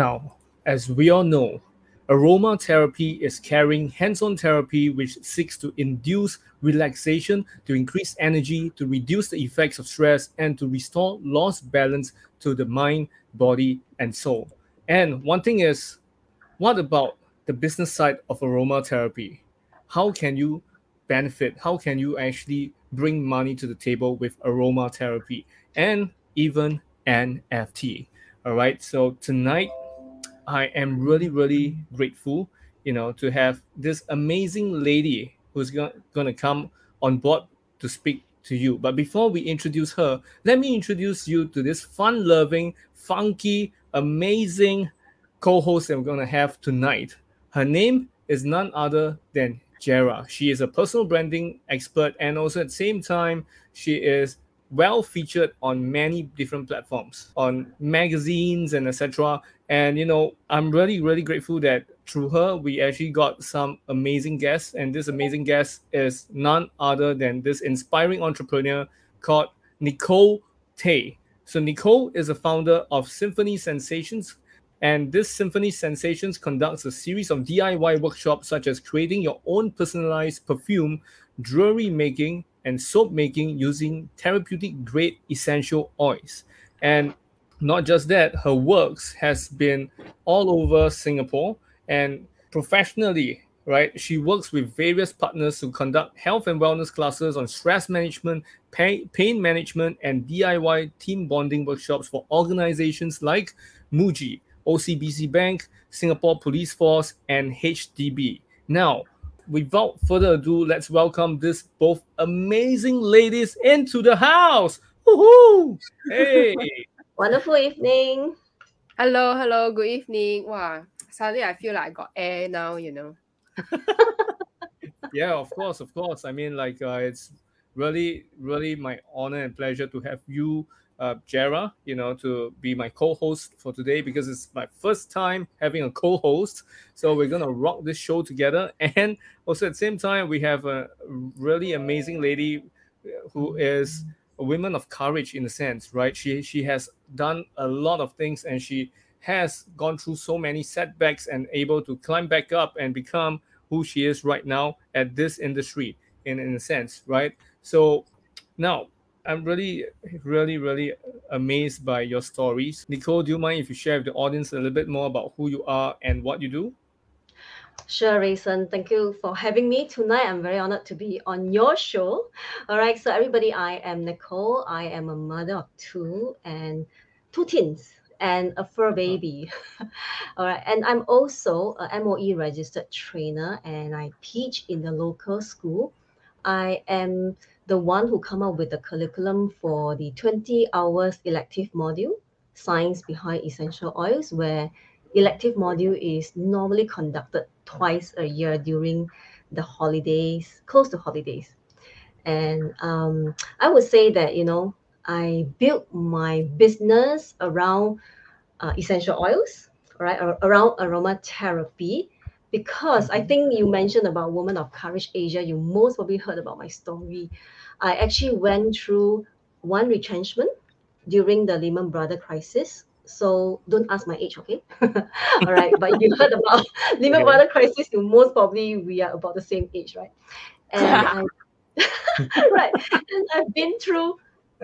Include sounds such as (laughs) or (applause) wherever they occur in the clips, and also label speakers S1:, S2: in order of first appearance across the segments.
S1: Now, as we all know, aromatherapy is carrying hands-on therapy which seeks to induce relaxation, to increase energy, to reduce the effects of stress, and to restore lost balance to the mind, body, and soul. And one thing is, what about the business side of aromatherapy? How can you benefit? How can you actually bring money to the table with aromatherapy and even NFT? All right. So tonight, I am really, really grateful, you know, to have this amazing lady who's going to come on board to speak to you. But before we introduce her, let me introduce you to this fun loving, funky, amazing co host that we're going to have tonight. Her name is none other than Gerra. She is a personal branding expert and also at the same time, she is well featured on many different platforms, on magazines and etc. And you know, I'm really, really grateful that through her we actually got some amazing guests. And this amazing guest is none other than this inspiring entrepreneur called Nicole Tay. So Nicole is a founder of Symphony Scentsations, and this Symphony Scentsations conducts a series of DIY workshops such as creating your own personalized perfume, jewelry making, and soap making using therapeutic grade essential oils. And not just that, her works has been all over Singapore and professionally, right? She works with various partners to conduct health and wellness classes on stress management, pain, pain management, and DIY team bonding workshops for organizations like Muji, OCBC Bank, Singapore Police Force, and HDB. Now, without further ado, let's welcome this both amazing ladies into the house. Woohoo! Hey! (laughs)
S2: Wonderful evening.
S3: Hello, hello, good evening. Wow, suddenly I feel like I got air now, you know. (laughs)
S1: yeah, of course, of course. I mean, like, uh, it's really, really my honor and pleasure to have you uh, Gerra, you know, to be my co-host for today because it's my first time having a co-host. So we're gonna rock this show together, (laughs) and also at the same time we have a really amazing lady who is a woman of courage in a sense, right? She she has done a lot of things and she has gone through so many setbacks and able to climb back up and become who she is right now at this industry in, in a sense, right? So now I'm really, really, really amazed by your stories. Nicole, do you mind if you share with the audience a little bit more about who you are and what you do?
S2: Sure, Rayson. Thank you for having me tonight. I'm very honored to be on your show. All right, so everybody, I am Nicole. I am a mother of two and two teens and a fur uh-huh. baby. (laughs) All right, and I'm also a MOE registered trainer and I teach in the local school. I am the one who come up with the curriculum for the 20 hours elective module, Science Behind Essential Oils, where elective module is normally conducted twice a year during the holidays, close to holidays. And um, I would say that, you know, I built my business around uh, essential oils, right, around aromatherapy, because I think you mentioned about Women of Courage Asia. You most probably heard about my story. I actually went through one retrenchment during the Lehman Brothers crisis. So don't ask my age, okay? (laughs) All right, but you heard about (laughs) Lehman Brothers crisis. You most probably we are about the same age, right? And (laughs) I, right, and I've been through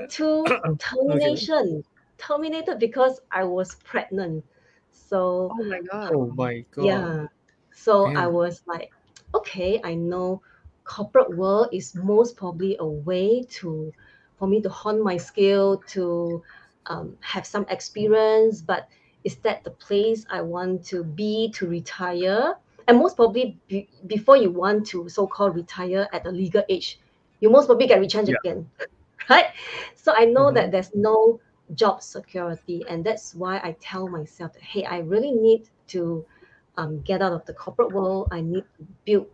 S2: two (coughs) termination, okay. terminated because I was pregnant. So
S3: oh my god,
S1: oh my god,
S2: yeah. So Damn. I was like, okay, I know corporate world is most probably a way to for me to hone my skill to um, have some experience but is that the place i want to be to retire and most probably be, before you want to so-called retire at a legal age you most probably get retrenched yeah. again (laughs) right so i know mm-hmm. that there's no job security and that's why i tell myself that hey i really need to um, get out of the corporate world i need to build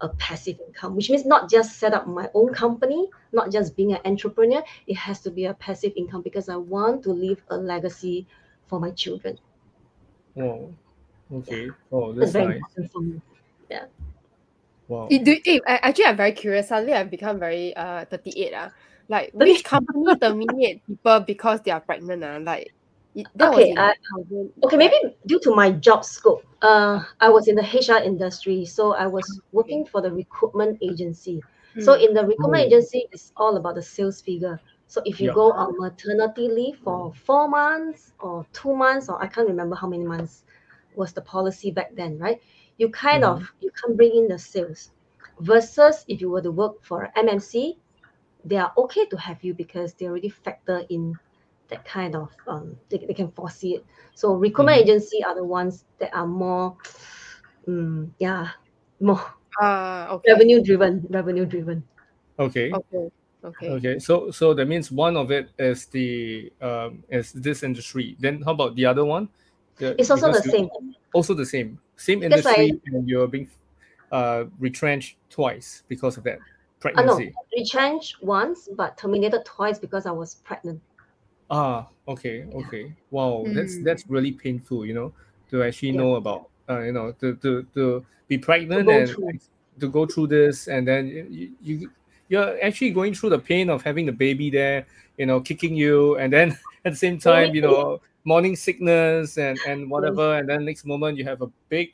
S2: a passive income, which means not just set up my own company, not just being an entrepreneur. It has to be a passive income because I want to leave a legacy for my children.
S1: Oh, okay. Yeah. Oh, that's very nice. important
S2: for me. Yeah.
S1: Wow.
S3: It, do, eh, actually, I'm very curious. Suddenly, I've become very uh 38. Uh. Like, which company terminate people because they are pregnant? Uh? Like, It- That
S2: Okay,
S3: was in
S2: I- Okay, maybe due to my job scope, uh, I was in the HR industry, so I was working for the recruitment agency. So
S3: Mm.
S2: in the recruitment
S1: Oh.
S2: agency, it's all about the sales figure. So if you
S1: Yeah.
S2: go on maternity leave for four months or two months, or I can't remember how many months was the policy back then, right? You kind
S1: Mm-hmm.
S2: of you can't bring in the sales. Versus if you were to work for MNC, they are okay to have you because they already factor in that kind of um they, they can foresee it. So recruitment
S1: Mhm.
S2: agency are the ones that are more um yeah more
S3: Ah, okay.
S2: revenue driven revenue driven
S1: Okay.
S3: Okay. Okay.
S1: Okay. So so that means one of it is the um is this industry. Then how about the other one? The-
S2: it's also the same
S1: Also the same. Same
S2: Because I-
S1: industry and you're being uh retrenched twice because of that
S2: uh, no retrenched once but terminated twice because i was pregnant
S1: Ah, okay, okay. Wow, that's
S3: Mm.
S1: that's really painful, you know, to actually
S2: Yeah.
S1: know about uh, you know, to to to be pregnant
S2: go
S1: and
S2: through.
S1: to go through this and then you, you you're actually going through the pain of having the baby there, you know, kicking you and then (laughs) at the same time, you know, morning sickness and and whatever and then next moment you have a big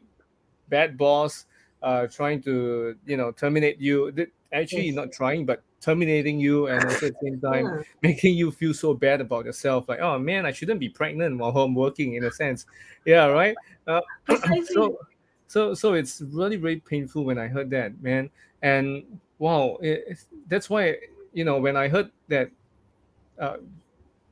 S1: bad boss uh trying to, you know, terminate you. Th- Actually
S2: Yes.
S1: not trying but terminating you and also at the same (laughs) time
S2: Yeah.
S1: making you feel so bad about yourself. Like oh man i shouldn't be pregnant while i'm working in a sense. Yeah right? Uh, (clears throat) so so so it's really really painful when i heard that man. And wow it, that's why you know when i heard that uh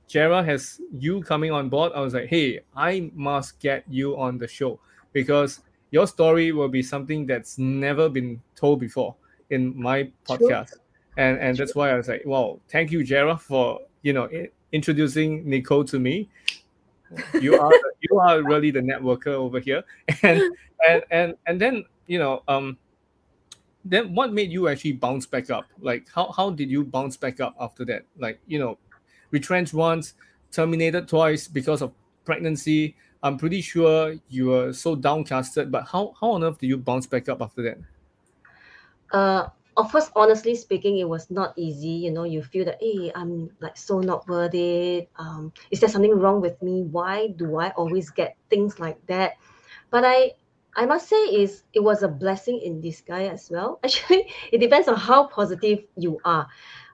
S1: Gerra has you coming on board i was like hey i must get you on the show because your story will be something that's never been told before in my podcast and and that's why I was like, wow, thank you, Gerra, for you know i- introducing Nicole to me. You are you are really the networker over here, (laughs) and and and and then you know um, then what made you actually bounce back up? Like how how did you bounce back up after that? Like you know, retrenched once, terminated twice because of pregnancy. I'm pretty sure you were so downcasted, but how how on earth did you bounce back up after that?
S2: uh of course honestly speaking it was not easy you know you feel that hey i'm like so not worth it um is there something wrong with me? Why do i always get things like that? But i i must say is it was a blessing in disguise as well. (laughs) Actually it depends on how positive you are.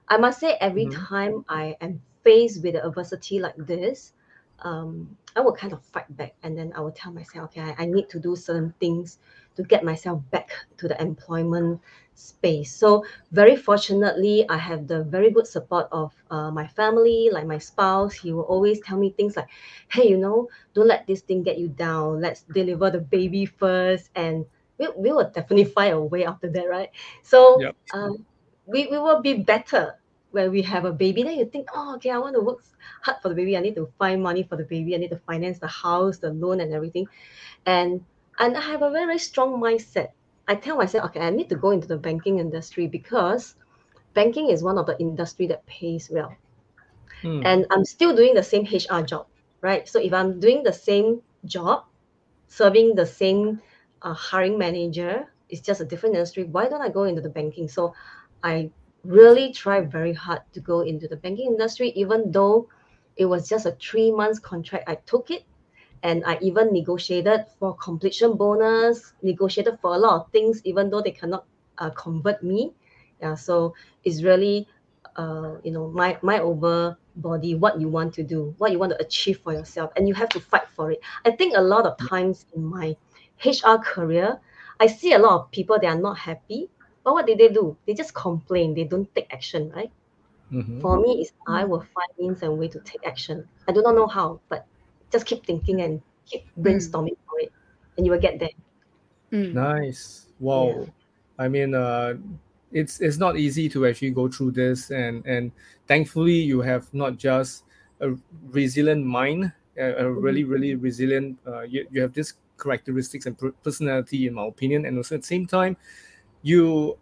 S2: I must say every
S1: Mhm.
S2: time i am faced with adversity like this um i will kind of fight back and then i will tell myself okay I, I need to do certain things to get myself back to the employment space. So very fortunately, I have the very good support of uh, my family, like my spouse. He will always tell me things like, "Hey, you know, don't let this thing get you down. Let's deliver the baby first, and we, we will definitely (laughs) find a way after that, right?" So
S1: Yep.
S2: um, we, we will be better when we have a baby. Then you think, "Oh, okay, I want to work hard for the baby. I need to find money for the baby. I need to finance the house, the loan, and everything." And and I have a very, very strong mindset. I tell myself, okay, I need to go into the banking industry because banking is one of the industry that pays well.
S1: Hmm.
S2: And I'm still doing the same HR job, right? So if I'm doing the same job, serving the same uh, hiring manager, it's just a different industry. Why don't I go into the banking? So I really try very hard to go into the banking industry, even though it was just a three months contract. I took it and I even negotiated for completion bonus, negotiated for a lot of things, even though they cannot uh, convert me. Yeah, so it's really, uh, you know, my my over body, what you want to do, what you want to achieve for yourself, and you have to fight for it. I think a lot of times in my HR career, I see a lot of people they are not happy, but what did they do? They just complain. They don't take action, right?
S1: Mhm.
S2: For me, is I will find means and way to take action. I do not know how, but just keep thinking and keep brainstorming for it, and you will get there.
S3: Mm.
S1: Nice. Wow. I mean, uh, it's it's not easy to actually go through this, and and thankfully you have not just a resilient mind, a, a really really resilient. Uh, you, you have this characteristics and personality, in my opinion, and also at the same time, you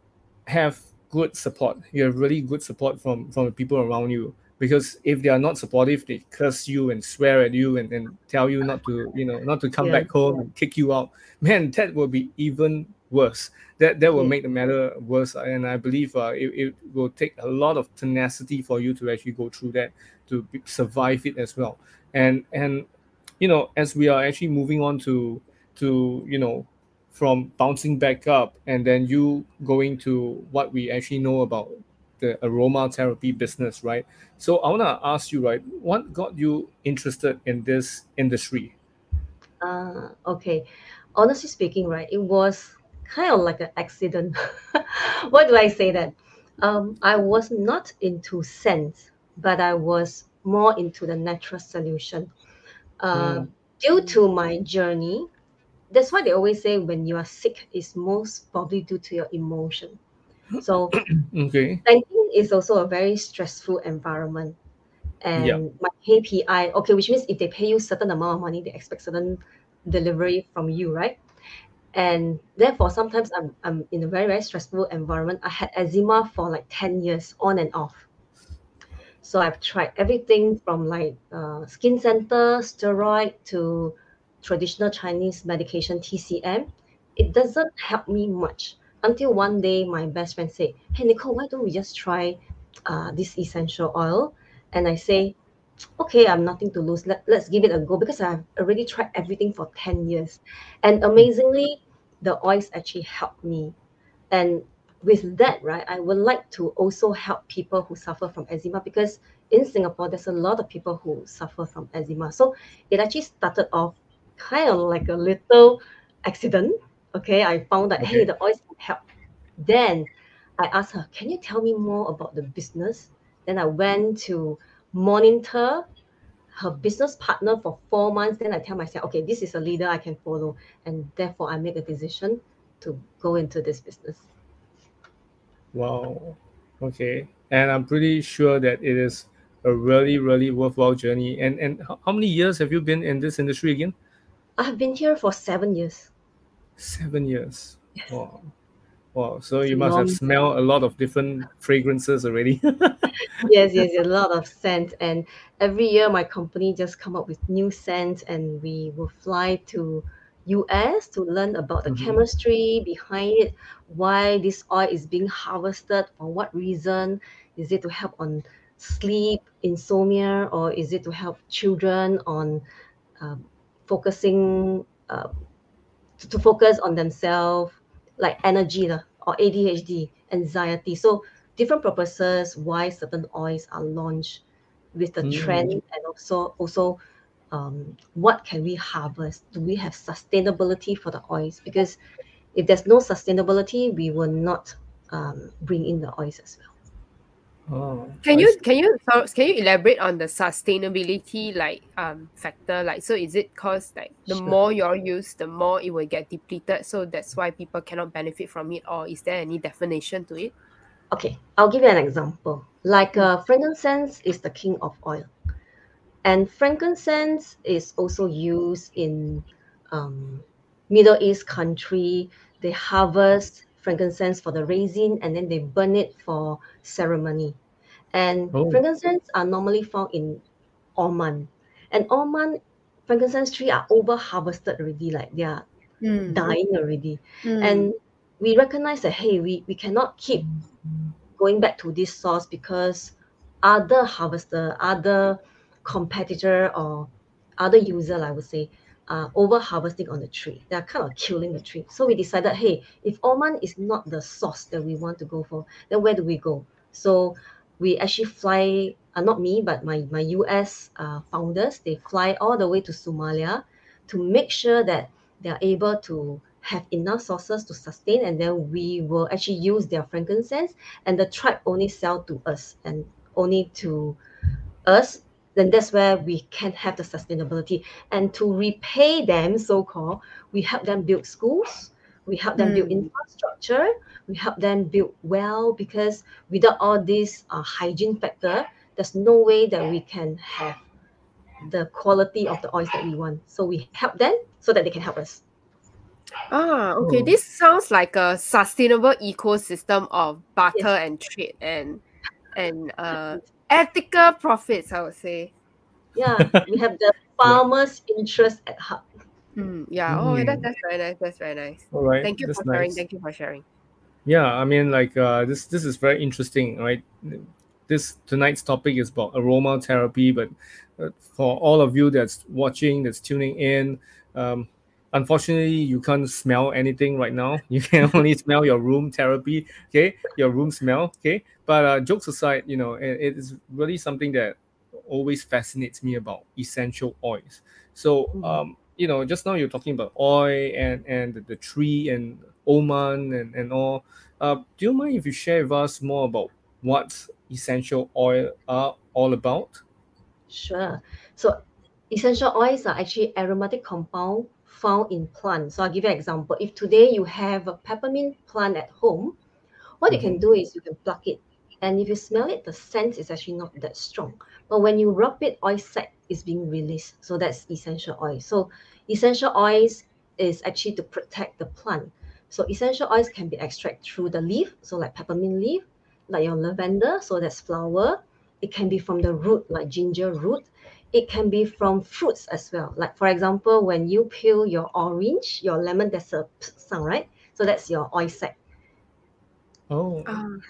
S1: have good support. You have really good support from from the people around you. Because if they are not supportive, they curse you and swear at you and, and tell you not to, you know, not to come
S2: Yeah,
S1: back home and kick you out. Man, that will be even worse. That that will
S2: Yeah.
S1: make the matter worse. And I believe uh, it, it will take a lot of tenacity for you to actually go through that to survive it as well. And and you know, as we are actually moving on to to you know from bouncing back up and then you going to what we actually know about the aromatherapy business, right? So I want to ask you, right, what got you interested in this industry?
S2: Uh, okay. Honestly speaking, right, it was kind of like an accident. (laughs) Why do I say that? Um, I was not into scent, but I was more into the natural solution. Uh,
S1: Mm.
S2: Due to my journey, that's why they always say when you are sick, it's most probably due to your emotion. So (clears throat)
S1: Okay.
S2: banking is also a very stressful environment. And
S1: Yeah.
S2: my KPI, okay, which means if they pay you certain amount of money, they expect certain delivery from you, right? And therefore, sometimes I'm, I'm in a very, very stressful environment. I had eczema for like 10 years on and off. So I've tried everything from like uh, skin center, steroid to traditional Chinese medication, TCM. It doesn't help me much until one day my best friend said, Hey, Nicole, why don't we just try uh, this essential oil? And I say, okay, I'm nothing to lose. Let, let's give it a go because I've already tried everything for 10 years. And amazingly, the oils actually helped me. And with that, right, I would like to also help people who suffer from eczema because in Singapore, there's a lot of people who suffer from eczema. So it actually started off kind of like a little accident. Okay, I found that, hey, the oils can help. Then I asked her, can you tell me more about the business? Then I went to monitor her business partner for four months. Then I tell myself, okay, this is a leader I can follow. And therefore, I make a decision to go into this business.
S1: Wow. Okay. And I'm pretty sure that it is a really, really worthwhile journey. And and how, how many years have you been in this industry again?
S2: I have been here for seven years.
S1: Seven years. (laughs) Wow. Wow. So you must have smelled a lot of different fragrances already. (laughs)
S2: yes, yes, a lot of scent. And every year my company just come up with new scents and we will fly to US to learn about the
S1: Mhm.
S2: chemistry behind it, why this oil is being harvested, for what reason. Is it to help on sleep, insomnia, or is it to help children on um, focusing uh, to, to focus on themselves, like energy or ADHD, anxiety. So different purposes why certain oils are launched with the trend
S1: Mm.
S2: and also also um, what can we harvest? Do we have sustainability for the oils? Because if there's no sustainability, we will not um, bring in the oils as well.
S1: Oh,
S3: Can
S1: I
S3: you
S1: see.
S3: can you can you elaborate on the sustainability like um factor? Like so is it cause like the
S2: Sure.
S3: more you all use, the more it will get depleted, so that's why people cannot benefit from it, or is there any definition to it?
S2: Okay, I'll give you an example. Like uh, frankincense is the king of oil, and frankincense is also used in um, Middle East country. They harvest frankincense for the resin, and then they burn it for ceremony. And
S1: Oh.
S2: frankincense are normally found in Oman, and Oman frankincense tree are over harvested already, like they are dying already
S3: Mm.
S2: and we recognize that hey we, we cannot keep going back to this source because other harvester other competitor or other user i would say are over harvesting on the tree. They are kind of killing the tree. So we decided hey if oman is not the source that we want to go for then where do we go? So we actually fly uh, not me but my, my us uh, founders they fly all the way to somalia to make sure that they are able to have enough sources to sustain and then we will actually use their frankincense and the tribe only sell to us and only to us then that's where we can have the sustainability and to repay them so-called we help them build schools we help them build
S3: Mm.
S2: infrastructure we help them build well because without all this uh, hygiene factor there's no way that we can have the quality of the oils that we want so we help them so that they can help us
S3: Ah, okay.
S1: Oh.
S3: This sounds like a sustainable ecosystem of barter and trade and and uh ethical profits, I would say.
S2: yeah we have the (laughs) farmers interest at heart
S3: Hmm, yeah. Oh, that,
S1: Mm.
S3: that's very nice. That's very nice.
S1: All right.
S3: Thank you
S1: that's
S3: for sharing.
S1: nice.
S3: Thank you for sharing.
S1: Yeah, I mean, like uh, this this is very interesting, right? this tonight's topic is about aroma therapy, but uh, for all of you that's watching, that's tuning in, um, unfortunately you can't smell anything right now (laughs) you can only smell your room therapy okay your room smell okay but uh, jokes aside you know it, it is really something that always fascinates me about essential oils so
S2: Mhm.
S1: um you know just now you're talking about oil and and the, the tree and oman and and all uh do you mind if you share with us more about what essential oil are all about
S2: Sure. So essential oils are actually aromatic compound found in plants. So I'll give you an example. If today you have a peppermint plant at home, what you can do is you can pluck it. And if you smell it, the scent is actually not that strong. But when you rub it, oil sac is being released. So that's essential oil. So essential oils is actually to protect the plant. So essential oils can be extracted through the leaf, so like peppermint leaf, like your lavender, so that's flower. It can be from the root, like ginger root. It can be from fruits as well. Like for example, when you peel your orange, your lemon, there's a sound, right? So that's your oil sac.
S1: oh
S3: Um,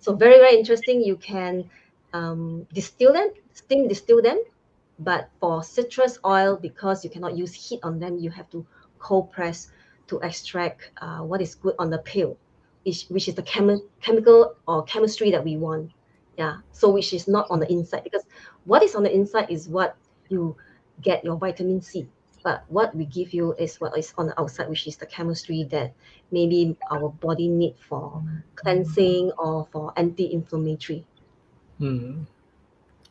S2: So very, very interesting. You can um, distill them, steam distill them. But for citrus oil, because you cannot use heat on them, you have to cold press to extract uh, what is good on the peel, which, which is the chemi- chemical or chemistry that we want. Yeah. So which is not on the inside because what is on the inside is what you get your vitamin C. But what we give you is what is on the outside, which is the chemistry that maybe our body need for cleansing or for anti-inflammatory.
S1: hmm.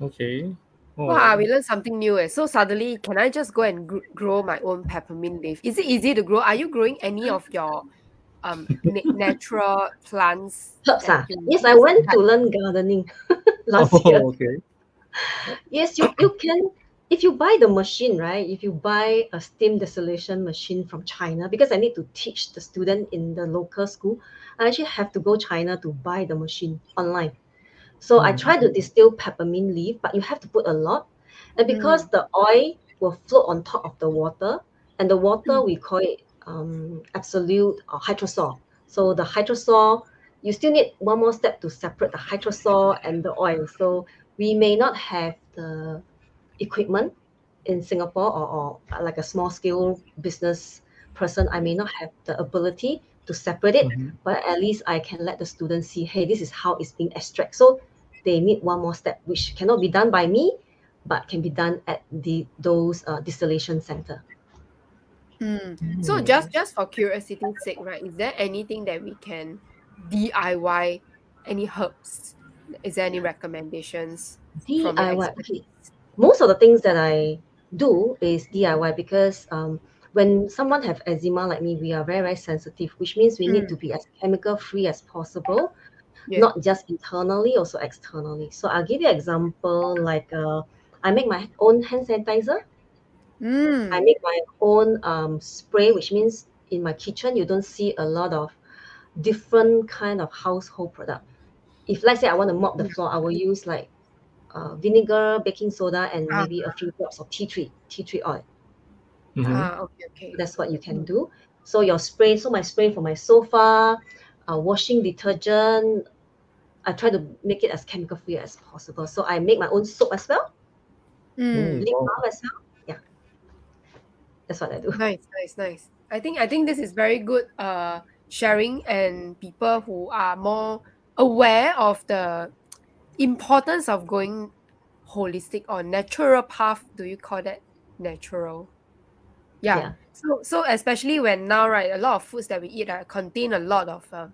S1: okay oh,
S3: Wow, we learned something new. Eh. So suddenly, can I just go and gr- grow my own peppermint leaf? Is it easy to grow? Are you growing any of your um na- natural plants?
S2: Herbs, ah. Yes, I went to learn gardening (laughs) last
S1: oh,
S2: year.
S1: okay
S2: Yes, you, you can if you buy the machine, right? If you buy a steam distillation machine from China, because I need to teach the student in the local school, I actually have to go China to buy the machine online. So I
S1: Mm.
S2: try to distill peppermint leaf, but you have to put a lot. And because the oil will float on top of the water, and the water we call it um, absolute uh, hydrosol. So the hydrosol, you still need one more step to separate the hydrosol and the oil. So we may not have the equipment in Singapore or, or like a small scale business person, I may not have the ability to separate it,
S1: Mhm.
S2: but at least I can let the students see, hey, this is how it's being extracted. So they need one more step, which cannot be done by me, but can be done at the those uh, distillation center.
S3: Mm. So
S1: Mm.
S3: just just for curiosity's sake, right? Is there anything that we can DIY? Any herbs? Is there any recommendations from your
S2: DIY. Okay. Most of the things that I do is DIY because um, when someone have eczema like me, we are very very sensitive, which means we need
S3: Mm.
S2: to be as chemical free as possible.
S3: Yeah.
S2: not just internally, also externally. So I'll give you an example like uh, I make my own hand sanitizer.
S3: Mm.
S2: I make my own um, spray, which means in my kitchen you don't see a lot of different kind of household product. If let's say I want to mop the floor, I will use like uh, vinegar, baking soda, and
S3: Ah.
S2: maybe a few drops of tea tree tea tree oil.
S1: Mhm.
S3: Ah, okay, okay.
S2: That's what you can do. So your spray, so my spray for my sofa, uh, washing detergent, I try to make it as chemical free as possible. So I make my own soap as well,
S3: Mm.
S2: lip balm as well. Yeah, that's what I do.
S3: Nice, nice, nice. I think I think this is very good uh sharing and people who are more aware of the importance of going holistic or natural path. Do you call that natural? Yeah.
S2: Yeah.
S3: So so especially when now right, a lot of foods that we eat uh, contain a lot of uh,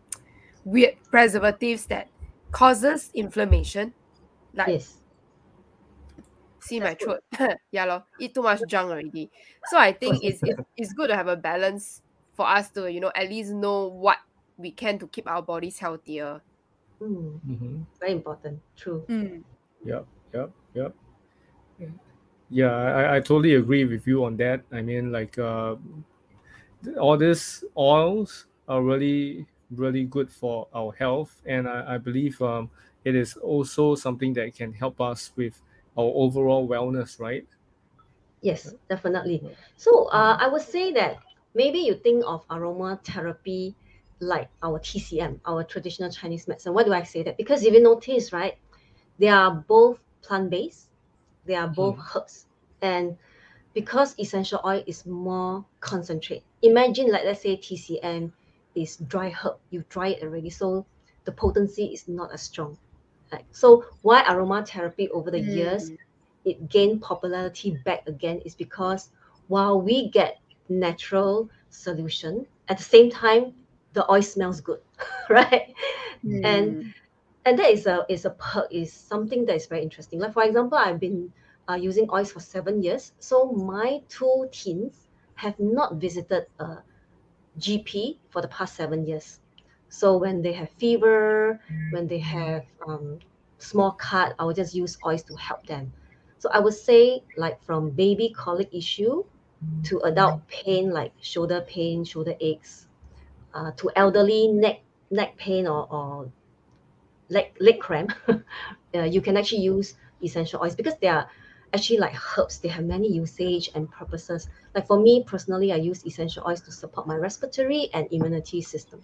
S3: weird preservatives that causes inflammation. Like
S2: Yes.
S3: see my
S2: That's good.
S3: throat. (laughs) yeah, lor, eat too much junk already. So I think it's, it's (laughs) it's good to have a balance for us to, you know, at least know what we can to keep our bodies healthier.
S2: Mm,
S1: Mhm.
S2: very important. True.
S1: Yep, yep, yep. Yeah, I, I totally agree with you on that. I mean, like, uh, all these oils are really, really good for our health, and I, I believe um, it is also something that can help us with our overall wellness, right?
S2: Yes, definitely. So uh, I would say that maybe you think of aromatherapy like our TCM, our traditional Chinese medicine. Why do I say that? Because if you notice, right, they are both plant-based, they are both herbs. And because essential oil is more concentrate, imagine like let's say TCM is dry herb, you dry it already, so the potency is not as strong. Right? So why aromatherapy over the years
S3: Mm.
S2: it gained popularity back again is because while we get natural solution, at the same time the oil smells good, (laughs) right? And
S3: Mm.
S2: and that is a is a perk is something that is very interesting. Like for example, I've been uh, using oils for seven years, so my two teens have not visited a GP for the past seven years. So when they have fever, when they have um, small cut, I will just use oils to help them. So I would say like from baby colic issue to adult pain like shoulder pain, shoulder aches, uh, to elderly neck neck pain or, or leg leg cramp, (laughs) uh, you can actually use essential oils because they are actually like herbs. They have many usage and purposes. Like for me personally, I use essential oils to support my respiratory and immunity system.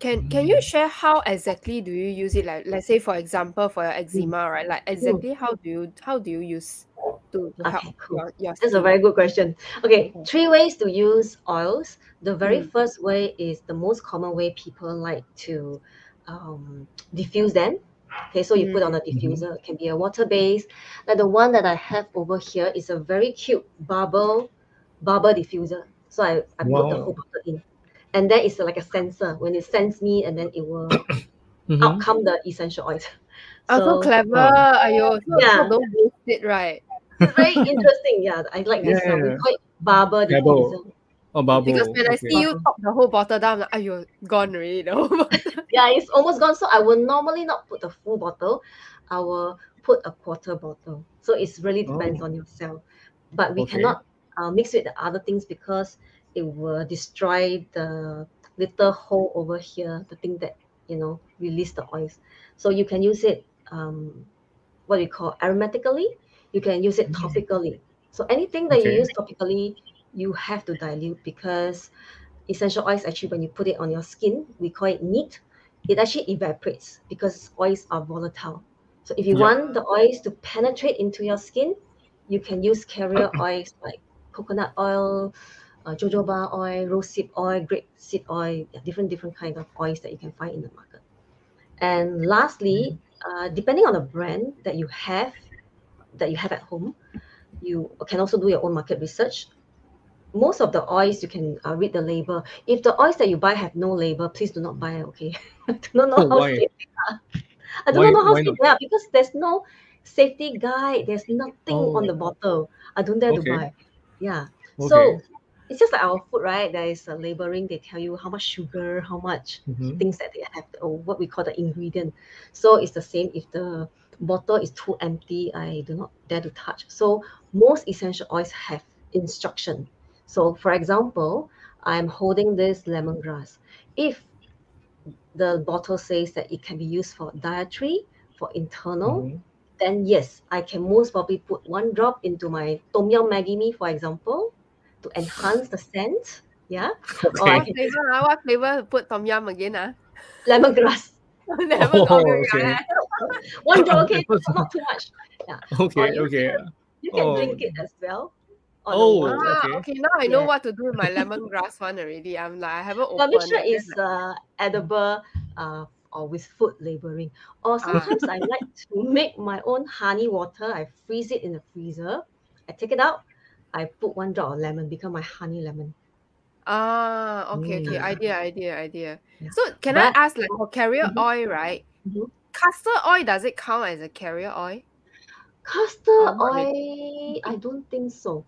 S3: Can can you share how exactly do you use it? Like let's say for example for your eczema, right? Like exactly how do you how do you use to, to help
S2: Okay, cool.
S3: your, your
S2: That's a very good question. Okay,
S3: Okay.
S2: three ways to use oils. The very
S3: Mm.
S2: first way is the most common way people like to um, diffuse them. Okay, so you put on a diffuser. It can be a water base. Like the one that I have over here is a very cute bubble bubble diffuser. So I, I put the
S1: Wow.
S2: whole bottle in. And then it's like a sensor. When it sends me, and then it will (coughs)
S1: Mhm.
S2: out come the essential oils.
S3: Oh, so clever. Ayo, so,
S2: Yeah.
S3: so don't waste it, right?
S2: It's very interesting. Yeah, I like this. Uh, we call it bubble
S1: Bubble.
S2: diffuser.
S1: Oh, bubble.
S3: Because when I see you top the whole bottle down, I'm like, ayo, gone already. The whole bottle. (laughs)
S2: yeah, it's almost gone. So I will normally not put the full bottle. I will put a quarter bottle. So it's really depends
S1: Oh.
S2: on yourself. But we
S1: Okay.
S2: cannot uh, mix with the other things because it will destroy the little hole over here, the thing that you know release the oils. So you can use it um, what we call aromatically. You can use it topically. So anything that you use topically, you have to dilute because essential oils actually when you put it on your skin, we call it neat, it actually evaporates because oils are volatile. So if you
S1: Yeah.
S2: want the oils to penetrate into your skin, you can use carrier (clears throat) oils like coconut oil, uh, jojoba oil, rosehip oil, grape seed oil, different different kind of oils that you can find in the market. And lastly, uh, depending on the brand that you have, that you have at home, you can also do your own market research. Most of the oils you can uh, read the label. If the oils that you buy have no label, please do not buy. Okay, (laughs) I do not know
S1: Oh,
S2: how
S1: why?
S2: safe they are. I do
S1: Why-
S2: not know how safe they are because there's no safety guide. There's nothing on
S1: Oh.
S2: the bottle. I don't dare to buy. Yeah.
S1: Okay.
S2: So it's just like our food, right? There is a labeling. They tell you how much sugar, how much
S1: Mhm.
S2: things that they have, or what we call the ingredient. So it's the same. If the bottle is too empty, I do not dare to touch. So most essential oils have instruction. So for example, I'm holding this lemongrass. If the bottle says that it can be used for dietary, for internal,
S1: Mhm.
S2: then yes, I can most probably put one drop into my tom yum maggi mee, for example, to enhance the scent. Yeah, or I
S3: What
S2: can
S3: flavor? What flavor put tom yum again? Ah?
S2: lemongrass. (laughs)
S3: Never
S1: Oh,
S3: got it.
S1: okay. (laughs)
S2: One drop, okay, not (laughs) too much. Yeah.
S1: Okay.
S2: you
S1: Okay.
S2: You can
S1: Oh.
S2: drink it as well.
S1: Oh,
S2: water.
S3: Ah,
S1: Okay.
S3: okay. Now I know
S2: Yeah.
S3: what to do with my lemongrass one already. I'm like, I haven't
S2: But make
S3: opened
S2: sure
S3: it.
S2: it's uh, edible uh, or with food labeling. Or
S3: Ah.
S2: sometimes I like to make my own honey water. I freeze it in the freezer. I take it out. I put one drop of lemon, become my honey lemon.
S3: Ah, okay, okay. Idea, idea, idea.
S2: Yeah.
S3: So can
S2: But-
S3: I ask, like, for carrier
S2: Mhm.
S3: oil, right?
S2: Mhm.
S3: Castor oil does it count as a carrier oil?
S2: Castor
S3: Oh,
S2: oil, I don't think so.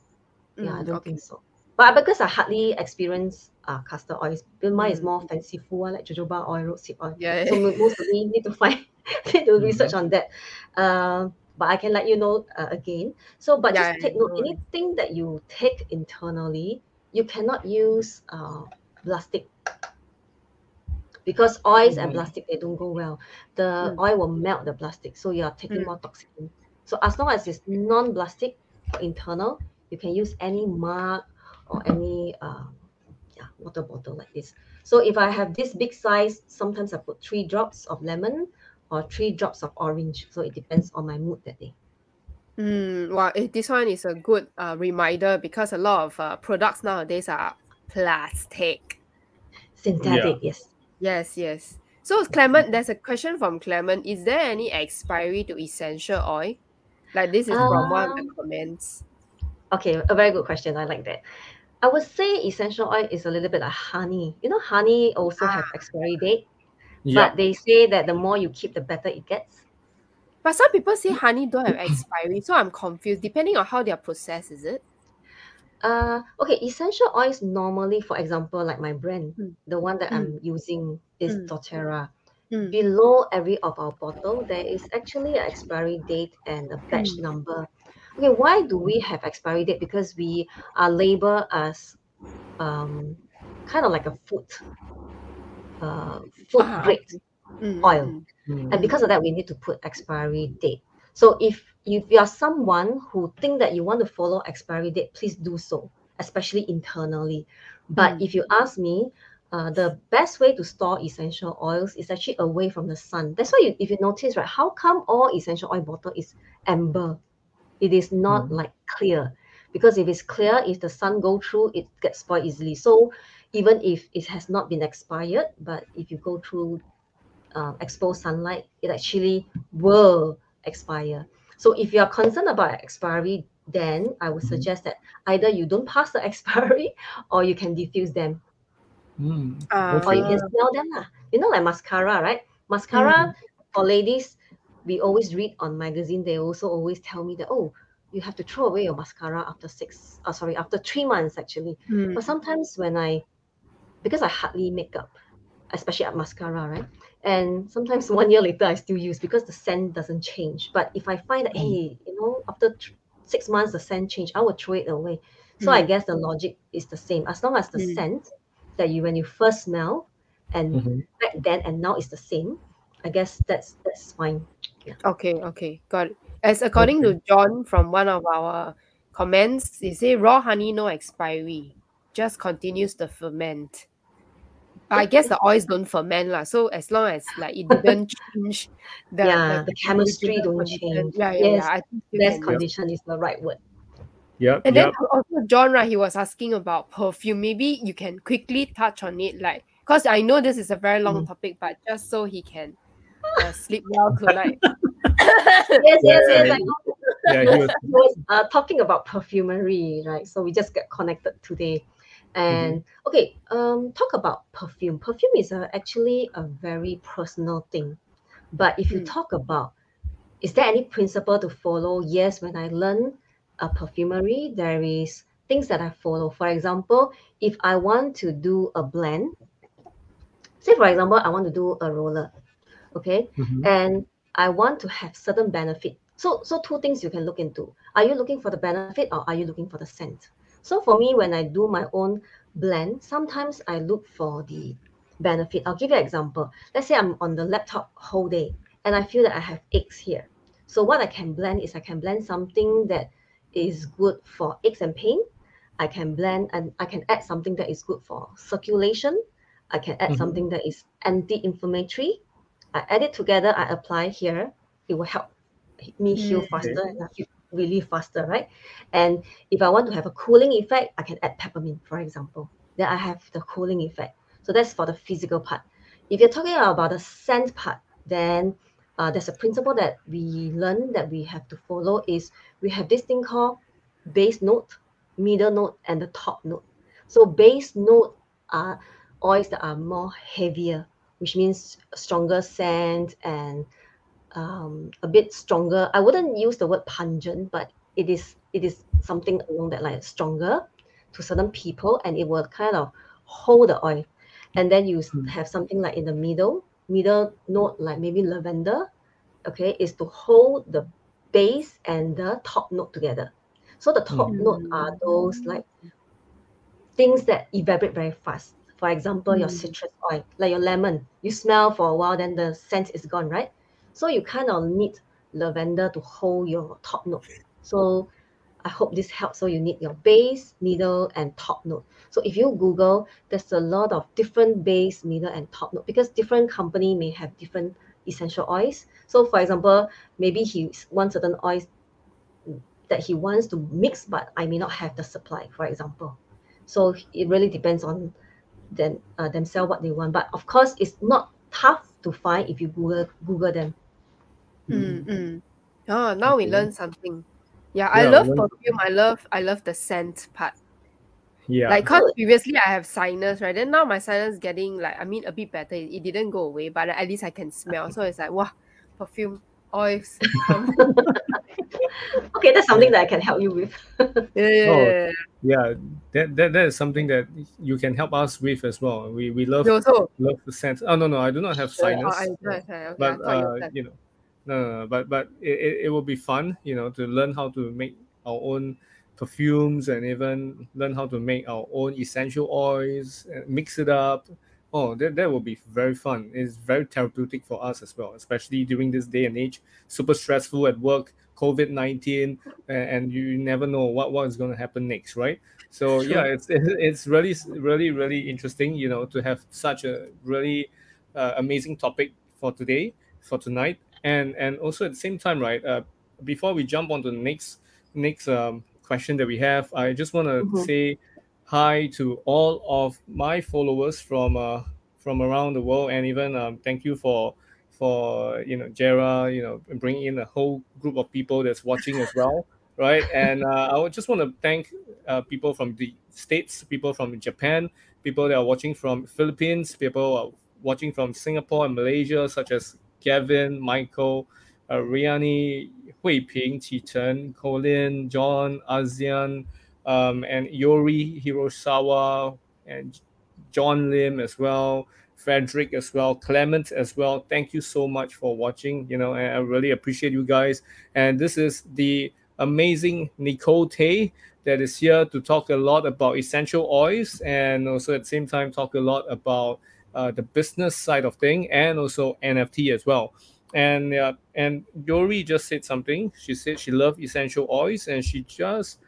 S2: Yeah, I
S3: Mm,
S2: don't
S3: okay.
S2: think so. But because I hardly experience uh, castor oils, but mine is
S3: Mm.
S2: more fanciful one, like jojoba oil, rosehip oil.
S3: Yeah. yeah.
S2: So mo- most of me need to find, (laughs) need to research
S3: Mm-hmm.
S2: on that. Um, but I can let you know uh, again. So, but
S3: Yeah,
S2: just take note, anything that you take internally, you cannot use uh, plastic because oils and
S1: Mhm.
S2: plastic they don't go well. The
S3: Mm.
S2: oil will melt the plastic, so you are taking
S3: Mm.
S2: more toxin. So as long as it's non-plastic for internal, you can use any mug or any uh, yeah water bottle like this. So if I have this big size, sometimes I put three drops of lemon or three drops of orange. So it depends on my mood that day.
S3: Mm, well, eh, this one is a good uh, reminder because a lot of uh, products nowadays are plastic.
S2: Synthetic, yes.
S3: Yes, yes. So Clement, there's a question from Clement. Is there any expiry to essential oil? Like this is from one of the
S2: Um,
S3: comments.
S2: Okay, a very good question. I like that. I would say essential oil is a little bit like honey. You know, honey also have expiry date,
S1: Yeah.
S2: but they say that the more you keep, the better it gets.
S3: But some people say honey don't have expiry, so I'm confused. Depending on how they are processed, is it?
S2: Uh, okay, essential oils normally, for example, like my brand,
S3: Mm.
S2: the one that
S3: Mm.
S2: I'm using is
S3: Mm.
S2: doTERRA.
S3: Mm.
S2: Below every of our bottle, there is actually an expiry date and a batch
S3: Mm.
S2: number. Okay, why do we have expiry date? Because we are labeled as um, kind of like a food, uh, food
S3: Ah,
S2: grade, Oil. and because of that, we need to put expiry date. So if if you are someone who think that you want to follow expiry date, please do so, especially internally. But
S3: Mm.
S2: if you ask me, uh, the best way to store essential oils is actually away from the sun. That's why you, if you notice, right, how come all essential oil bottle is amber? It is not
S1: Mm.
S2: like clear. Because if it's clear, if the sun go through, it gets spoiled easily. So even if it has not been expired, but if you go through uh, exposed sunlight, it actually will expire. So if you are concerned about expiry, then I would
S1: Mhm.
S2: suggest that either you don't (laughs) pass the expiry (laughs) or you can diffuse them
S1: Mm.
S3: Ah.
S2: or you can smell them. lah. You know, like mascara, right? Mascara for ladies, we always read on magazine, they also always tell me that, oh, you have to throw away your mascara after six, uh, sorry, after three months actually.
S3: mm.
S2: But sometimes when I, because I hardly make up, especially at mascara, right? And sometimes one year later I still use because the scent doesn't change. But if I find that,
S1: Mm.
S2: hey, you know, after th- six months the scent change, I will throw it away. So I guess the logic is the same. As long as the
S3: Mm.
S2: scent that you when you first smell and
S1: Mhm.
S2: back then and now is the same, I guess that's that's fine.
S3: Okay, okay, got it. As according to John from one of our comments, he say raw honey no expiry, just continues to ferment. But I guess the oils don't ferment lah. So as long as like it didn't (laughs) change the,
S2: Yeah, the chemistry
S3: original
S2: don't change.
S3: Yeah, yeah,
S2: Yes,
S3: yeah. I think you
S2: Less
S3: can-
S2: condition is the right word.
S1: Yeah.
S3: And then also John, right? He was asking about perfume. Maybe you can quickly touch on it, like because I know this is a very long
S2: Mm.
S3: topic, but just so he can uh, sleep well tonight. (laughs)
S2: Yes, yes,
S1: Yeah,
S2: yes.
S1: I
S2: I
S1: mean-
S2: know.
S1: Yeah, he was (laughs)
S2: He was uh, talking about perfumery, right? So we just get connected today. And okay, um, talk about perfume. Perfume is a, actually a very personal thing. But if you
S3: Mm.
S2: talk about, is there any principle to follow? Yes, when I learn a perfumery, there is things that I follow. For example, if I want to do a blend, say for example, I want to do a roller, okay?
S1: Mhm.
S2: and I want to have certain benefit. So, so two things you can look into. Are you looking for the benefit or are you looking for the scent? So for me, when I do my own blend, sometimes I look for the benefit. I'll give you an example. Let's say I'm on the laptop whole day and I feel that I have aches here. So what I can blend is I can blend something that is good for aches and pain. I can blend and I can add something that is good for circulation. I can add
S1: Mhm.
S2: something that is anti-inflammatory. I add it together, I apply here, it will help me heal
S3: Mm.
S2: faster and I feel really faster, right? And if I want to have a cooling effect, I can add peppermint, for example. Then I have the cooling effect. So that's for the physical part. If you're talking about the scent part, then uh, there's a principle that we learn that we have to follow is we have this thing called base note, middle note, and the top note. So base note are oils that are more heavier, which means stronger scent and um, a bit stronger. I wouldn't use the word pungent, but it is it is something along that line, stronger to certain people, and it will kind of hold the oil. And then you
S1: Mm.
S2: have something like in the middle, middle note, like maybe lavender, okay, is to hold the base and the top note together. So the top note are those like things that evaporate very fast. For example, your
S3: Mm.
S2: citrus oil, like your lemon, you smell for a while, then the scent is gone, right? So you kind of need lavender to hold your top note. So I hope this helps. So you need your base, middle, and top note. So if you Google, there's a lot of different base, middle, and top note because different company may have different essential oils. So, for example, maybe he wants certain oils that he wants to mix, but I may not have the supply, for example. So it really depends on them uh, themselves what they want. But of course, it's not tough to find if you Google Google them.
S3: Mm-hmm. Oh, now okay. we learn something. Yeah,
S1: Yeah,
S3: I love
S1: when-
S3: perfume. I love I love the scent part.
S1: Yeah.
S3: Like cause previously I have sinus, right? Then now my sinus getting like I mean a bit better. It, it didn't go away, but at least I can smell. So it's like wow, perfume oils. (laughs)
S2: Okay, that's something that I can help you with. (laughs)
S3: yeah, yeah,
S1: Oh,
S3: yeah, yeah.
S1: yeah, that, that that is something that you can help us with as well. We we love
S3: You also
S1: love the scent. Oh no no, I do not have sinus.
S3: oh,
S1: sinus.
S3: I don't have. Okay,
S1: but
S3: I thought you
S1: uh, you know, no, no, but but it, it, it will be fun, you know, to learn how to make our own perfumes and even learn how to make our own essential oils and mix it up. Oh, that, that will be very fun. It's very therapeutic for us as well, especially during this day and age. Super stressful at work, COVID nineteen, and you never know what, what is going to happen next, right? So
S2: Sure.
S1: yeah, it's it's really really really interesting, you know, to have such a really uh, amazing topic for today, for tonight, and and also at the same time, right? Uh, before we jump on to the next next um, question that we have, I just want to
S2: Mhm.
S1: say hi to all of my followers from uh, from around the world, and even um, thank you for for you know Gerra, you know, bringing in a whole group of people that's watching as well, right? And uh, I would just want to thank uh, people from the states, people from Japan, people that are watching from Philippines, people are watching from Singapore and Malaysia, such as Kevin, Michael, uh, Riani, Hui Ping, Chi-Chen, Colin, John, ASEAN, um, and Yori Hirosawa, and John Lim as well, Frederick as well, Clement as well. Thank you so much for watching. You know, I really appreciate you guys. And this is the amazing Nicole Tay that is here to talk a lot about essential oils and also at the same time talk a lot about uh, the business side of thing and also NFT as well. And uh, and Yori just said something. She said she loved essential oils and she just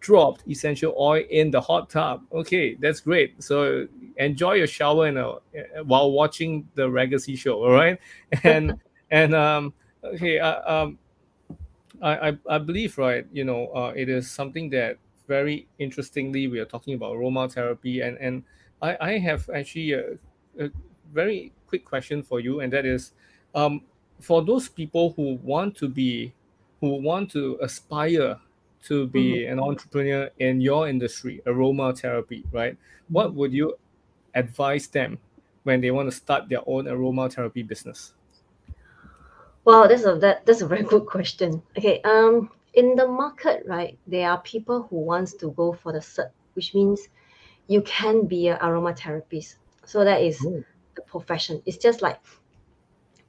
S1: dropped essential oil in the hot tub. Okay, that's great. So enjoy your shower and uh, while watching the Legacy show. All right, (laughs) and and um okay uh, um I, I I believe right. You know, uh, it is something that very interestingly we are talking about aromatherapy and and I I have actually a, a very quick question for you and that is um for those people who want to be who want to aspire to be an entrepreneur in your industry aromatherapy right what would you advise them when they want to start their own aromatherapy business
S2: Well, that's a that, that's a very (laughs) good question. Okay, um, in the market, right, there are people who wants to go for the cert, which means you can be an aromatherapist. So that is
S1: Oh.
S2: the profession. It's just like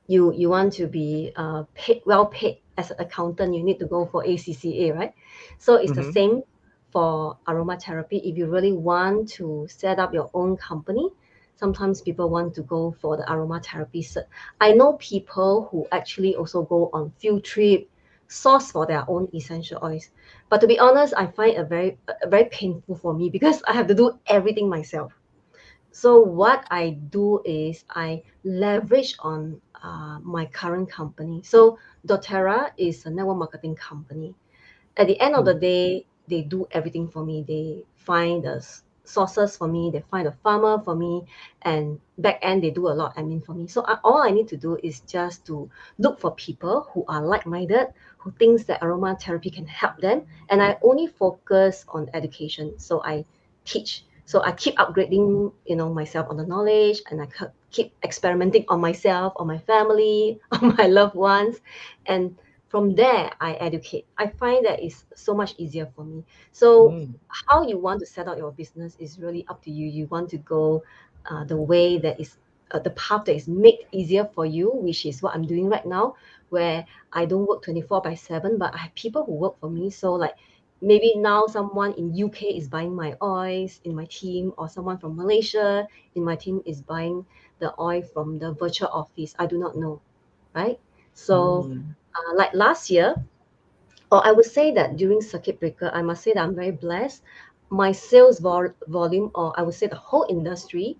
S2: you you want to be uh, paid well paid as an accountant. You need to go for ACCA, right? So it's the
S1: Mhm.
S2: same for aromatherapy. If you really want to set up your own company, sometimes people want to go for the aromatherapy cert. I know people who actually also go on field trip, source for their own essential oils. But to be honest, I find it very very painful for me because I have to do everything myself. So what I do is I leverage on uh, my current company. So doTERRA is a network marketing company. At the end of the day, they do everything for me. They find the sources for me. They find a farmer for me, and back end they do a lot admin for me. So I, all I need to do is just to look for people who are like-minded, who thinks that aromatherapy can help them, and I only focus on education. So I teach. So I keep upgrading, you know, myself on the knowledge, and I keep experimenting on myself, on my family, (laughs) on my loved ones, and from there I educate. I find that it's so much easier for me. So
S1: Mm.
S2: how you want to set up your business is really up to you. You want to go uh, the way that is uh, the path that is made easier for you, which is what I'm doing right now, where I don't work 24 by 7, but I have people who work for me. So like maybe now someone in UK is buying my oils in my team, or someone from Malaysia in my team is buying the oil from the virtual office. I do not know, right? So
S1: Mm.
S2: uh, like last year, or I would say that during circuit breaker, I must say that I'm very blessed. My sales vol- volume, or I would say the whole industry,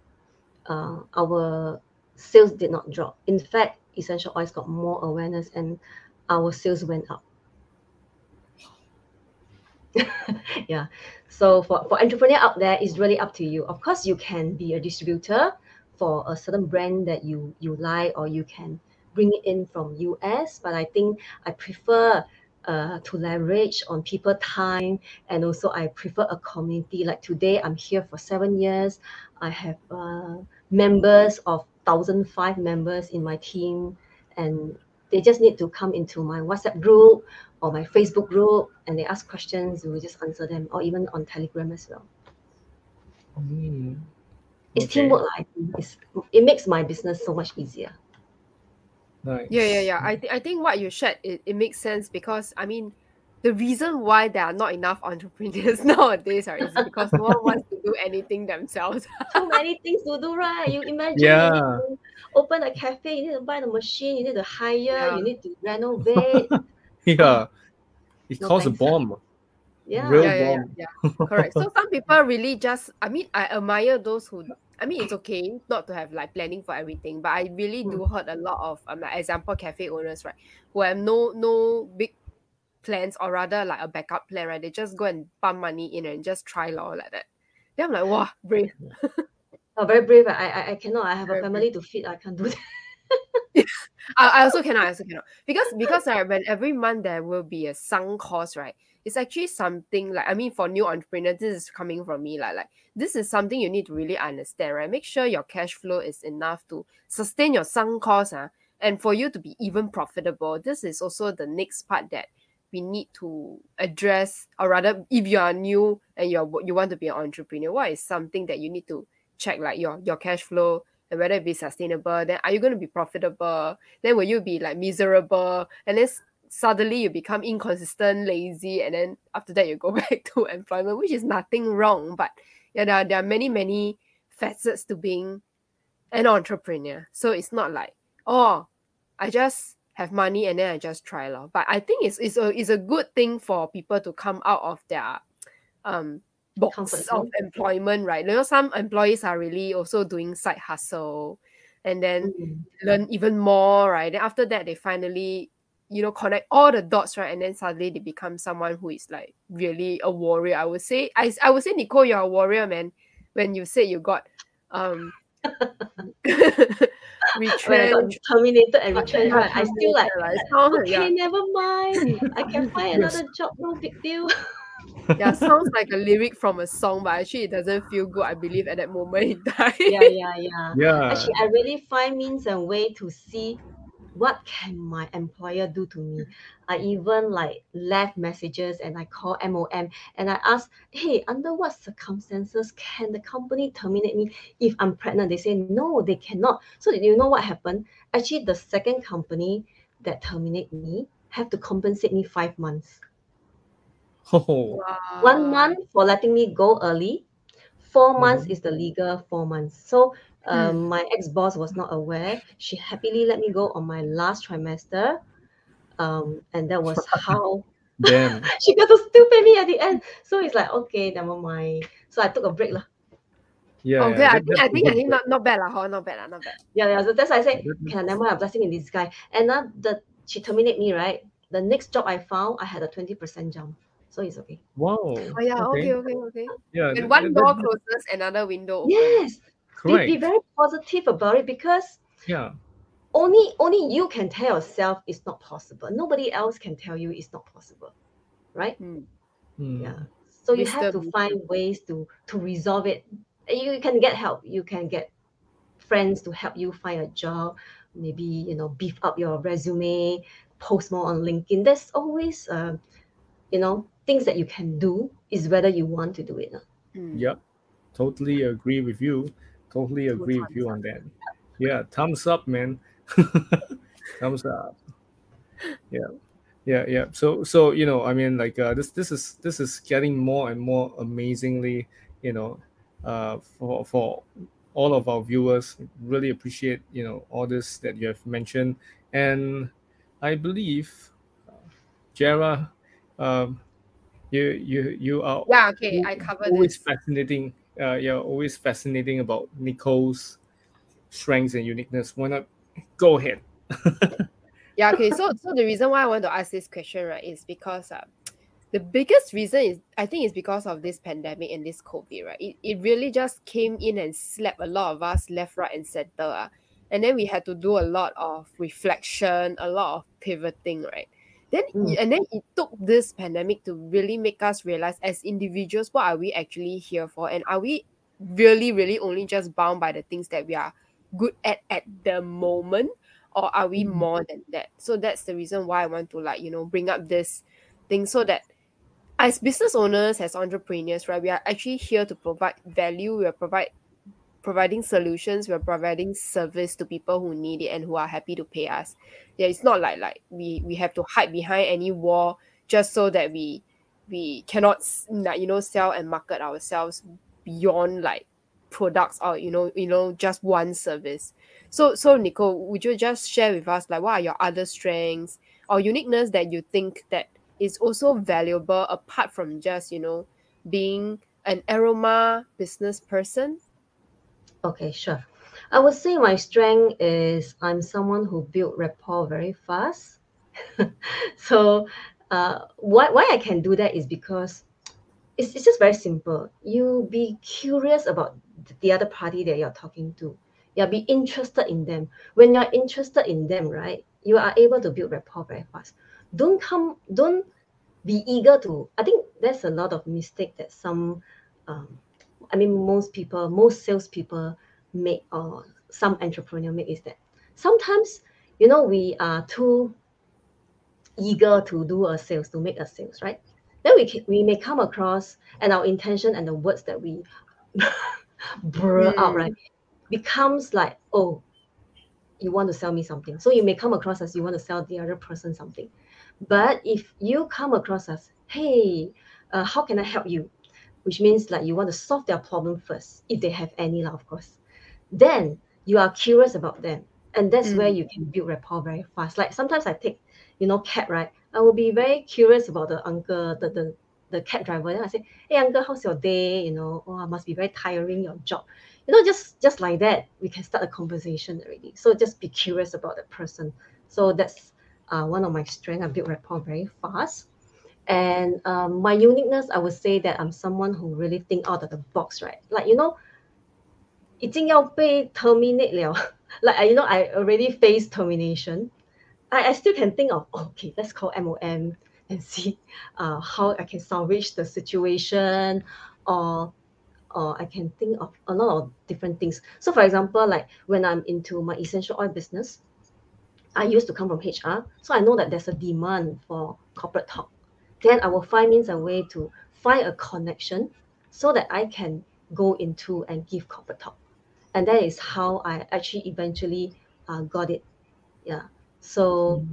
S2: uh, our sales did not drop. In fact, essential oils got more awareness and our sales went up. (laughs) yeah. So for, for entrepreneur out there, it's really up to you. Of course, you can be a distributor for a certain brand that you you like, or you can bring it in from US. But I think I prefer uh, to leverage on people time and also I prefer a community like today I'm here for seven years I have uh, members of 1005 members in my team and they just need to come into my WhatsApp group or my Facebook group and they ask questions we will just answer them or even on Telegram as well
S1: Mm,
S2: it's
S1: okay.
S2: teamwork like, it's, it makes my business so much easier
S1: Nice.
S3: Yeah, yeah, yeah. I, th- I think what you shared, it, it makes sense because, I mean, the reason why there are not enough entrepreneurs (laughs) nowadays are, is because no one wants to do anything themselves. (laughs)
S2: too many things to do right you imagine
S1: Yeah.
S2: you open a cafe you need to buy the machine you need to hire
S3: Yeah.
S2: you need to renovate (laughs)
S1: Yeah. It
S2: No
S1: caused a bomb.
S2: yeah
S1: Real
S3: yeah, yeah, yeah, yeah. Correct. So some people really just, I mean, I admire those who, I mean, it's okay not to have like planning for everything, but I really do heard a lot of, um, like example, cafe owners, right, who have no no big plans or rather like a backup plan, right? They just go and pump money in and just try law like that. Then I'm like, wow, brave.
S2: oh, very brave I, I I cannot I have
S3: Very
S2: a family to feed I can't do that (laughs)
S3: I, I also cannot, I also cannot. Because because uh, when every month there will be a sunk cost, right? It's actually something like I mean for new entrepreneurs, this is coming from me, like like this is something you need to really understand, right? Make sure your cash flow is enough to sustain your sunk cost, uh, and for you to be even profitable. This is also the next part that we need to address, or rather, if you are new and you're you want to be an entrepreneur, what is something that you need to check, like your your cash flow, and whether it be sustainable? Then are you going to be profitable? Then will you be like miserable? And then suddenly you become inconsistent lazy and then after that you go (laughs) back to employment which is nothing wrong but yeah there are, there are many many facets to being an entrepreneur. So it's not like oh i just have money and then i just try lor. but i think it's, it's, a, it's a good thing for people to come out of their um box
S2: Comfort
S3: of employment right you know some employees are really also doing side hustle and then
S2: Mm.
S3: learn even more, right? Then after that, they finally, you know, connect all the dots, right? And then suddenly they become someone who is like really a warrior. I would say, I, I would say, Nicole, you're a warrior, man. When you said you got um (laughs)
S2: when I got terminated and retrenched right, I still like
S3: like, sounds,
S2: okay
S3: yeah,
S2: never mind I can find (laughs)
S1: Yes.
S2: another job no big deal (laughs)
S3: yeah, sounds like a lyric from a song, but actually it doesn't feel good. I believe at that moment in time.
S2: yeah yeah yeah
S1: Yeah.
S2: actually I really find means and way to see what can my employer do to me? I even like left messages and I call MOM and I ask hey under what circumstances can the company terminate me if I'm pregnant? They say no they cannot. So you know what happened? Actually the second company that terminate me have to compensate me five months.
S1: Oh,
S2: one month for letting me go early four months
S1: Mhm.
S2: is the legal four months. So um, my ex-boss was not aware she happily let me go on my last trimester um, and that was (laughs) how
S1: damn. (laughs)
S2: she got to still pay me at the end so it's like okay never mind so i took a break lah.
S1: Yeah.
S3: okay,
S1: yeah,
S3: I
S1: that-
S3: think I
S1: that's a
S3: think I think not, not bad lah, huh? not bad lah, not bad.
S2: yeah yeah so that's why i said
S1: That-
S2: can I never have blessing in disguise and now the she terminate me right the next job i found i had a 20% jump so it's okay
S1: Wow.
S3: Oh yeah, okay, okay, okay.
S1: Yeah.
S3: And
S1: that-
S3: one
S1: that-
S3: door
S1: that-
S3: closes, another window. opens.
S2: yes be,
S1: Correct.
S2: be very positive about it because
S1: Yeah.
S2: only only you can tell yourself it's not possible nobody else can tell you it's not possible right.
S1: Mm.
S2: yeah so you have to find ways to to resolve it you can get help you can get friends to help you find a job maybe you know beef up your resume post more on linkedin there's always uh, you know things that you can do is whether you want to do it or not.
S1: Yep. Totally agree with you. Totally agree with you on that. Yeah. Thumbs up, man. (laughs) thumbs up. Yeah. Yeah, yeah. So, so you know, I mean, like uh, this, this is this is getting more and more amazingly, you know, uh, for for all of our viewers. Really appreciate you know all this that you have mentioned, and I believe, Gerra, um, you you you are
S3: Yeah, okay, I covered
S1: always
S3: this.
S1: fascinating. Uh, you're always fascinating about Nicole's strengths and uniqueness. Why not go ahead? (laughs)
S3: yeah. Okay. So so the reason why I want to ask this question right is because uh, the biggest reason is I think is because of this pandemic and this COVID, right? It, it really just came in and slapped a lot of us left, right, and center. Uh, and then we had to do a lot of reflection, a lot of pivoting, right? Then
S2: Mm.
S3: and then it took this pandemic to really make us realize as individuals what are we actually here for and are we really really only just bound by the things that we are good at at the moment or are we
S2: Mm.
S3: more than that so that's the reason why i want to like you know bring up this thing so that as business owners as entrepreneurs right we are actually here to provide value we are provide providing solutions we're providing service to people who need it and who are happy to pay us. Yeah it's not like like we we have to hide behind any wall just so that we we cannot like you know sell and market ourselves beyond like products or you know you know just one service. So so nicole would you just share with us like what are your other strengths or uniqueness that you think that is also valuable apart from just you know being an aroma business person
S2: Okay, sure. I would say my strength is I'm someone who build rapport very fast. (laughs) so uh, why, why I can do that is because it's, it's just very simple. You be curious about the other party that you're talking to. Yeah, be interested in them. When you're interested in them, right, you are able to build rapport very fast. Don't come, don't be eager to. I think there's a lot of mistake that some, um, I mean, most people, most salespeople make or some entrepreneur make is that sometimes, you know, we are too eager to do a sales, to make a sales, right? Then we, can, we may come across and our intention and the words that we blur out,
S3: Mm.
S2: right, becomes like, oh, you want to sell me something. So you may come across as you want to sell the other person something. But if you come across as, hey, uh, how can I help you? Which means like you want to solve their problem first, if they have any, lah, of course. Then you are curious about them. And that's
S3: Mm.
S2: where you can build rapport very fast. Like sometimes I take, you know, cab, right? I will be very curious about the uncle, the, the, the cab driver. Then I say, hey uncle, how's your day? You know, oh, must be very tiring, your job. You know, just just like that, we can start a conversation already. So just be curious about the person. So that's uh, one of my strengths. I build rapport very fast. And um, my uniqueness, I would say that I'm someone who really think out of the box, right? Like, you know, 已经要被 terminate 了 (laughs) like I- you know I already faced termination I, I still can think of oh, okay let's call MOM and see (laughs) uh, how I can salvage the situation or or I can think of a lot of different things so for example like when I'm into my essential oil business I used to come from HR so I know that there's a demand for corporate talk then I will find means and way to find a connection so that I can go into and give corporate talk and that is how I actually eventually uh, got it. Yeah. So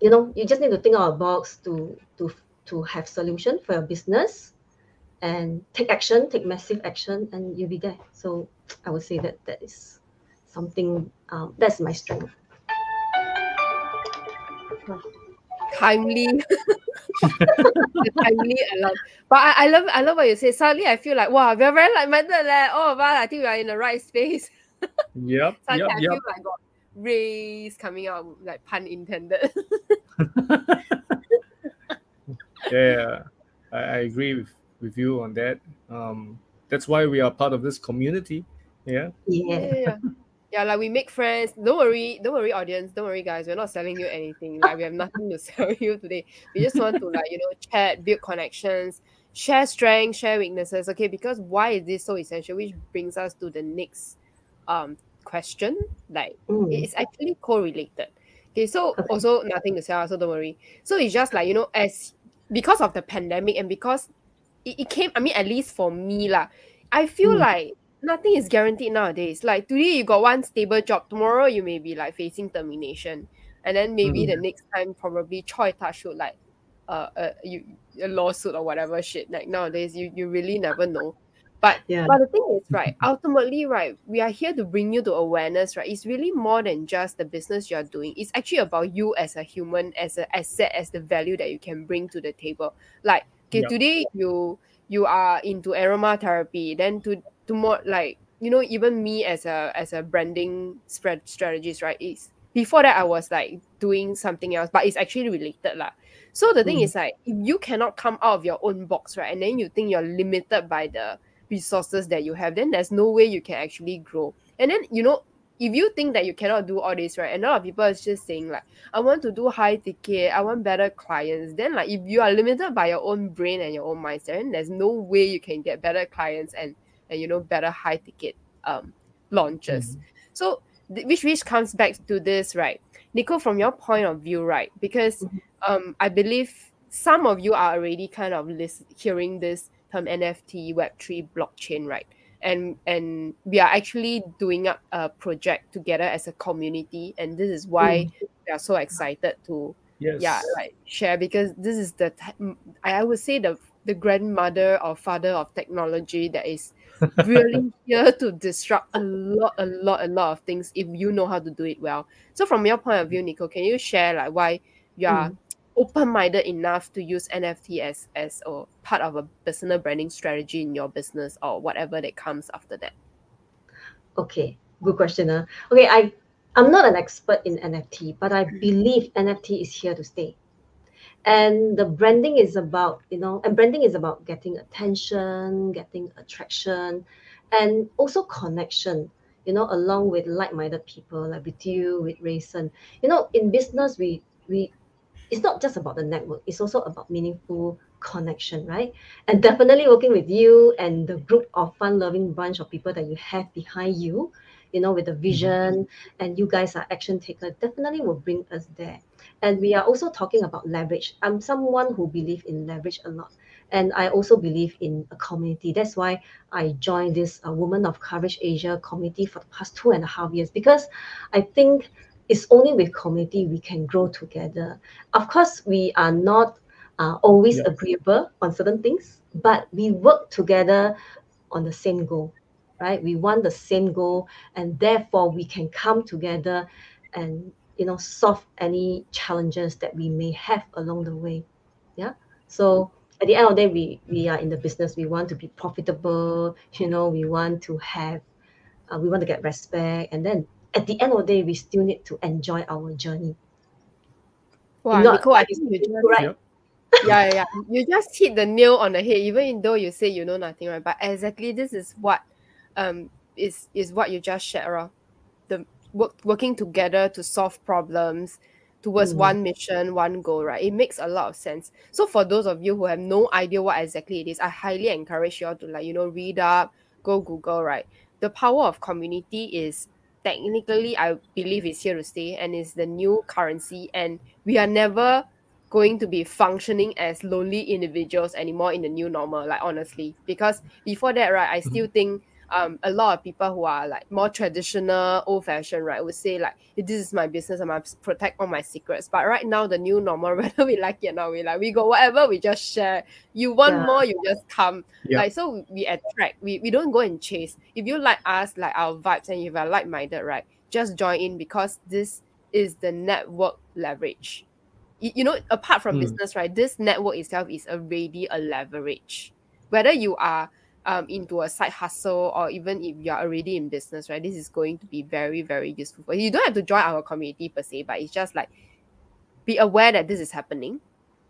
S2: you know, you just need to think out of box to to to have solution for your business, and take action, take massive action, and you'll be there. So I would say that that is something um, that's my strength.
S3: Timely (laughs) timely I love but I, I love I love what you say suddenly I feel like wow we're very like-minded leh. all of us I think we are in the right space (laughs)
S1: Yep,
S3: suddenly
S1: yep,
S3: I
S1: yep.
S3: feel like got rays coming out like pun intended (laughs)
S1: yeah, I, I agree with, with you on that. Um, that's why we are part of this community. Yeah.
S2: Yeah.
S3: Yeah, like we make friends. Don't worry, don't worry, audience. Don't worry, guys. We're not selling you anything. Like we have nothing to (laughs) sell you today. We just want to like you know chat, build connections, share strengths, share weaknesses. Okay, because why is this so essential? Which brings us to the next um question. Like
S2: Mm.
S3: it's actually correlated. Okay, so
S2: Okay.
S3: also nothing to sell, so don't worry. So it's just like you know, as because of the pandemic and because it, it came, I mean, at least for me, lah, I feel
S2: Mm.
S3: like nothing is guaranteed nowadays. Like today you got one stable job, tomorrow you may be like facing termination. And then maybe the next time probably Choi would like uh, uh you a lawsuit or whatever shit. Like nowadays you you really never know. But
S2: Yeah.
S3: but the thing is, right, ultimately, right, we are here to bring you to awareness, right? It's really more than just the business you're doing. It's actually about you as a human, as an asset, as the value that you can bring to the table. Like, okay, today you you are into aromatherapy, then to tomorrow like you know even me as a as a branding spread strategist right is before that I was like doing something else but it's actually related lah. So the thing
S1: Mm.
S3: is like if you cannot come out of your own box right and then you think you're limited by the resources that you have then there's no way you can actually grow. And then you know if you think that you cannot do all this right and a lot of people is just saying like I want to do high ticket, I want better clients. Then like if you are limited by your own brain and your own mindset, then there's no way you can get better clients and and you know better high ticket um launches. So th- which which comes back to this, right? Nico, from your point of view, right? Because um I believe some of you are already kind of list- hearing this term NFT, Web3, blockchain, right? And and we are actually doing up a project together as a community, and this is why we are so excited to
S1: Yes.
S3: yeah like share because this is the I I would say the the grandmother or father of technology that is really here to disrupt a lot a lot a lot of things if you know how to do it well so from your point of view nico can you share like why you are open-minded enough to use nft as as a part of a personal branding strategy in your business or whatever that comes after that
S2: Okay, good question. Uh. Okay, I I'm not an expert in NFT, but I believe NFT is here to stay. And the branding is about, you know, and branding is about getting attention, getting attraction, and also connection, you know, along with like-minded people like with you, with Rayson. You know, in business, we we it's not just about the network, it's also about meaningful connection, right? And definitely working with you and the group of fun-loving bunch of people that you have behind you, you know, with the mm-hmm. vision and you guys are action takers, definitely will bring us there. And we are also talking about leverage. I'm someone who believe in leverage a lot. And I also believe in a community. That's why I joined this uh, Women of Courage Asia community for the past two and a half years because I think it's only with community we can grow together. Of course, we are not uh, always agreeable on certain things, but we work together on the same goal, right? We want the same goal, and therefore we can come together and you know solve any challenges that we may have along the way. Yeah. So at the end of the day, we we are in the business. We want to be profitable. You know, we want to have, uh, we want to get respect, and then at the end of the day, we still need to enjoy our journey.
S3: wow
S2: Not-
S3: nico i think you just
S2: Right.
S1: Yep. (laughs)
S3: yeah, yeah, yeah. You just hit the nail on the head, even though you say you know nothing, right? But exactly this is what um is is what you just shared, right? Work working together to solve problems towards
S2: Mm.
S3: one mission, one goal, right? It makes a lot of sense. So for those of you who have no idea what exactly it is, I highly encourage you all to like, you know, read up, go Google, right? The power of community is technically I believe is here to stay and is the new currency and we are never going to be functioning as lonely individuals anymore in the new normal like honestly because before that right i still think um a lot of people who are like more traditional old fashioned right would say like this is my business i must protect all my secrets but right now the new normal (laughs) whether we like it or not we like we go whatever we just share you want
S2: Yeah.
S3: more you just come
S1: Yeah.
S3: like so we- attract we, we don't go and chase if you like us like our vibes and if you're like-minded right just join in because this is the network leverage you, you know apart from
S1: Mm.
S3: business right this network itself is already a leverage whether you are um, into a side hustle or even if you are already in business right this is going to be very very useful for you. Don't have to join our community per se but it's just like be aware that this is happening.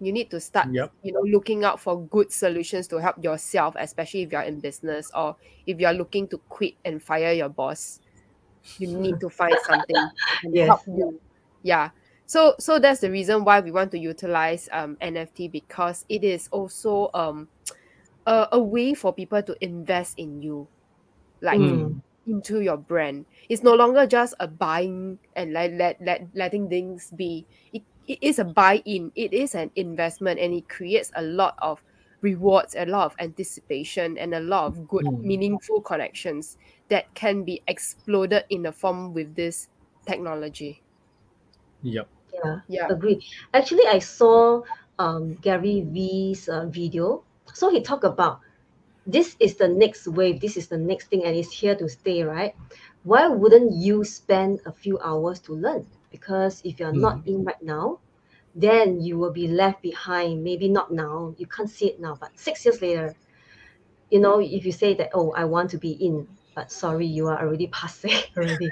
S3: You need to start
S1: Yep.
S3: you know looking out for good solutions to help yourself especially if you're in business or if you're looking to quit and fire your boss. You need to find (laughs) something can
S2: Yes.
S3: help you. Yeah. So so that's the reason why we want to utilize um nft because it is also um a, a way for people to invest in you like
S2: Mm.
S3: into your brand it's no longer just a buying and let, let, let letting things be it, it is a buy-in it is an investment and it creates a lot of rewards a lot of anticipation and a lot of good
S1: Mm.
S3: meaningful connections that can be exploded in the form with this technology
S1: Yep.
S2: Yeah.
S3: yeah
S2: Agree. Actually, I saw um, Gary V's uh, video. So he talked about this is the next wave, this is the next thing, and it's here to stay, right? Why wouldn't you spend a few hours to learn? Because if you're not hmm. in right now, then you will be left behind. Maybe not now, you can't see it now, but six years later, you know, if you say that, oh, I want to be in, but sorry, you are already (laughs) passé already.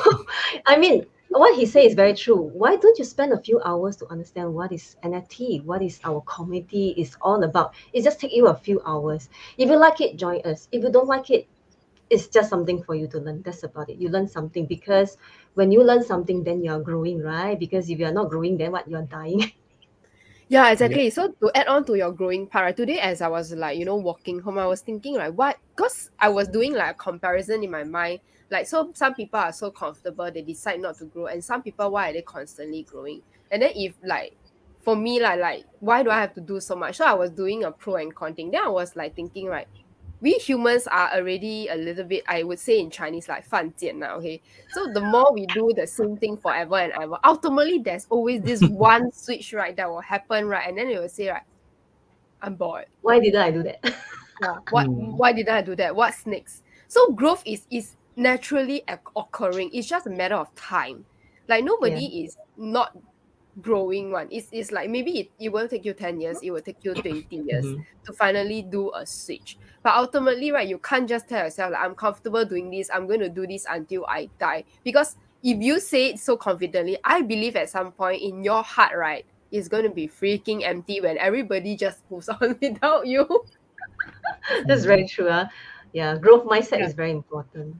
S2: (laughs) I mean, what he says is very true. Why don't you spend a few hours to understand what is NFT, what is our community is all about? It just take you a few hours. If you like it, join us. If you don't like it, it's just something for you to learn. That's about it. You learn something because when you learn something, then you are growing, right? Because if you are not growing, then what? You are dying. (laughs)
S3: Yeah, exactly. So to add on to your growing part, right, today as I was like, you know, walking home, I was thinking like what because I was doing like a comparison in my mind. Like so some people are so comfortable, they decide not to grow, and some people why are they constantly growing? And then if like for me, like like why do I have to do so much? So I was doing a pro and con thing. Then I was like thinking, right, we humans are already a little bit, I would say in Chinese, like 犯贱 now, okay? So the more we do the same thing forever and ever, ultimately there's always this (laughs) one switch, right, that will happen, right? And then it will say, right, I'm bored.
S2: Why did I do that? (laughs)
S3: Yeah. What
S1: Hmm.
S3: why did I do that? What's next? So growth is is naturally occurring. It's just a matter of time. Like nobody is not growing one. It's, it's like maybe it, it will take you 10 years, it will take you 20 years
S1: Mhm.
S3: to finally do a switch. But ultimately, right, you can't just tell yourself, like, I'm comfortable doing this, I'm going to do this until I die. Because if you say it so confidently, I believe at some point in your heart, right, it's going to be freaking empty when everybody just moves (laughs) on without you.
S2: That's very true. Uh. Yeah, growth mindset
S3: Yeah.
S2: is very important.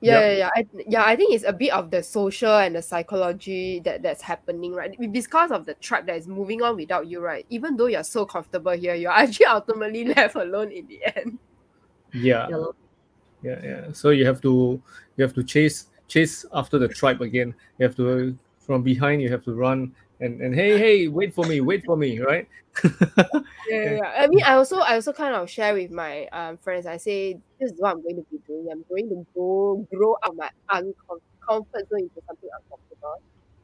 S3: Yeah,
S1: Yep.
S3: yeah, yeah. I, yeah, I think it's a bit of the social and the psychology that that's happening, right? Because of the tribe that is moving on without you, right? Even though you're so comfortable here, you're (laughs) actually ultimately left alone in the end.
S1: Yeah,
S2: Yeah,
S1: yeah, yeah. So you have to you have to chase chase after the tribe again. You have to from behind. You have to run and and hey hey wait for me wait for me right. (laughs)
S3: Yeah, yeah. I mean, I also I also kind of share with my um friends. I say this is what I'm going to be doing. I'm going to go grow out my uncom- comfort zone into something uncomfortable.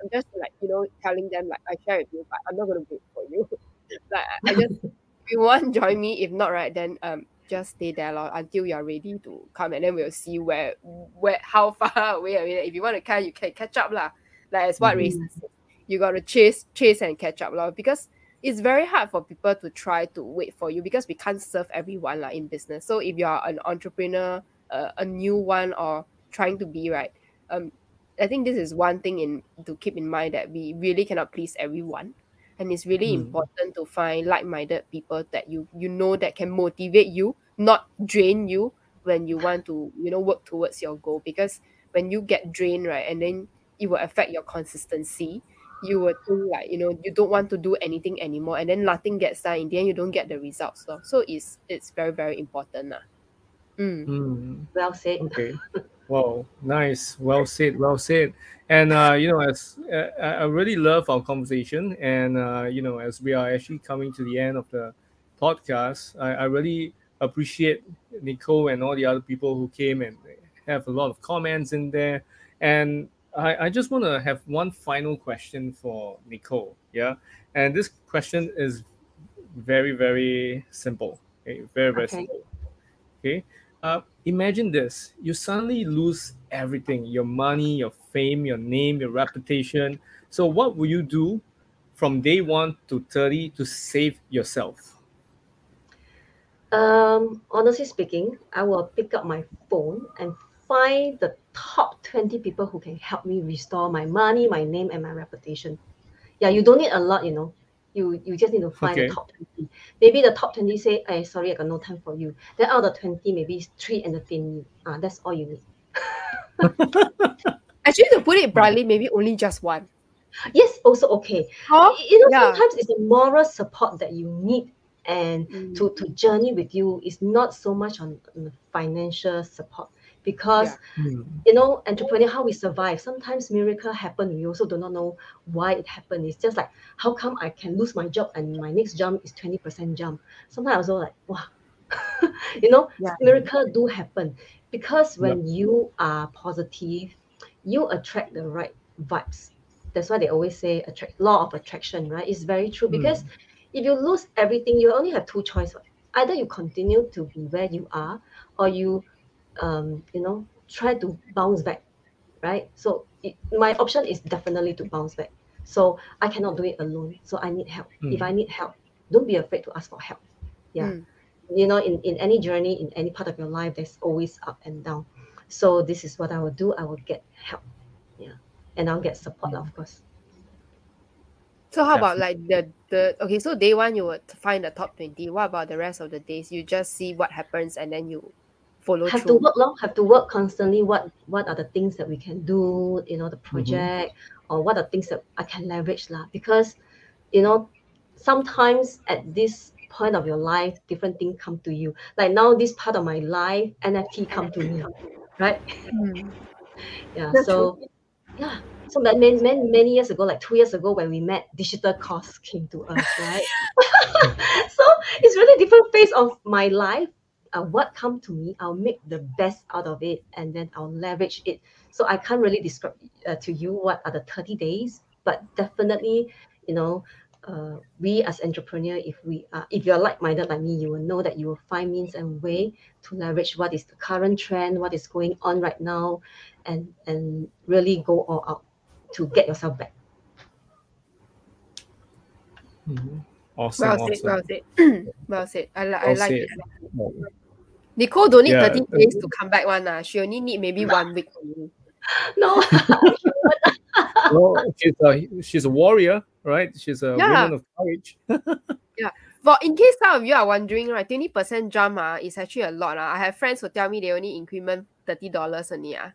S3: I'm just like you know telling them like I share with you, but I'm not going to wait for you. (laughs) like I I just if you want (laughs) join me. If not, right, then um just stay there lor, until you're ready to come, and then we'll see where where how far away. I mean, if you want to catch, you can catch up lah. Like as what
S1: Mhm.
S3: Said, you got to chase chase and catch up lor. Because it's very hard for people to try to wait for you because we can't serve everyone like in business. So if you are an entrepreneur, uh, a new one, or trying to be right, um, I think this is one thing in to keep in mind that we really cannot please everyone, and it's really
S1: Mm.
S3: important to find like-minded people that you you know that can motivate you, not drain you when you want to you know work towards your goal. Because when you get drained, right, and then it will affect your consistency you will think like you know you don't want to do anything anymore and then nothing gets done in the end you don't get the results so, so it's it's very very important lah. Mm.
S1: Mm.
S2: Well said.
S1: Okay. (laughs) Wow, nice. Well said. Well said. And uh, you know, as uh, I I really love our conversation, and uh, you know, as we are actually coming to the end of the podcast, I, I really appreciate Nicole and all the other people who came and have a lot of comments in there. And I, I just want to have one final question for Nicole. Yeah, and this question is very very simple. Okay, very very
S2: Okay.
S1: simple. Okay. Uh, imagine this: you suddenly lose everything your money, your fame, your name, your reputation. So, what will you do from day one to 30 to save yourself?
S2: Um, honestly speaking, I will pick up my phone and find the top 20 people who can help me restore my money, my name, and my reputation. Yeah, you don't need a lot, you know. You you just need to find
S1: Okay.
S2: the top 20. Maybe the top 20 say, hey, sorry, I got no time for you. Then out of the 20, maybe three entertain you. Ah, that's all you need. (laughs)
S3: actually to put it broadly maybe only just one
S2: Yes, also okay.
S3: huh?
S2: You know,
S3: Yeah.
S2: sometimes it's the moral support that you need and
S3: Mm.
S2: to, to journey with you is not so much on, on financial support because
S3: Yeah. Hmm.
S2: you know entrepreneur how we survive. Sometimes miracle happen. We also do not know why it happened. It's just like how come i can lose my job and my next jump is 20% jump? Sometimes also like wow. (laughs) You know
S3: Yeah.
S2: miracle do happen. Because when you are positive you attract the right vibes. That's why they always say attract law of attraction right? It's very true. Hmm. Because if you lose everything you only have two choices either you continue to be where you are or you um, you know try to bounce back right so it, my option is definitely to bounce back so i cannot do it alone so i need help if
S1: Mm.
S2: i need help don't be afraid to ask for help yeah
S3: Mm.
S2: you know, in, in any journey, in any part of your life, there's always up and down. So this is what I will do. I will get help. Yeah. And I'll get support, of course.
S3: So how about like the the okay, so day one you would find the top twenty. What about the rest of the days? You just see what happens and then you follow
S2: have
S3: through.
S2: to work long, have to work constantly. What what are the things that we can do, you know, the
S1: Mm-hmm.
S2: project, or what are things that I can leverage lah? Because, you know, sometimes at this point of your life, different things come to you. Like now, this part of my life, NFT come to me, right?
S3: Mm. (laughs)
S2: Yeah.
S3: That's
S2: so yeah. So many, many, many, many years ago, like two years ago when we met, digital costs came to us, right? (laughs) (laughs) so it's really different phase of my life. Uh, what come to me, I'll make the best out of it, and then I'll leverage it. So I can't really describe uh, to you what are the 30 days, but definitely, you know, uh, we as entrepreneur, if we are, if you're like-minded like me, you will know that you will find means and way to leverage what is the current trend, what is going on right now, and and really go all out to get yourself back.
S1: Mhm. Awesome.
S3: Well said,
S1: awesome.
S3: well said. well said. I, li- I like
S1: said.
S3: it. Nicole don't need
S1: Yeah,
S3: 30
S1: uh,
S3: days to come back one. Uh. She only need maybe one week from you. (laughs)
S2: No, (laughs)
S1: well, she's a she's a warrior, right? She's a
S3: Yeah.
S1: woman of courage. (laughs)
S3: yeah. But in case some of you are wondering, right, 20% jump uh, is actually a lot. Uh. I have friends who tell me they only increment $30 only. Uh.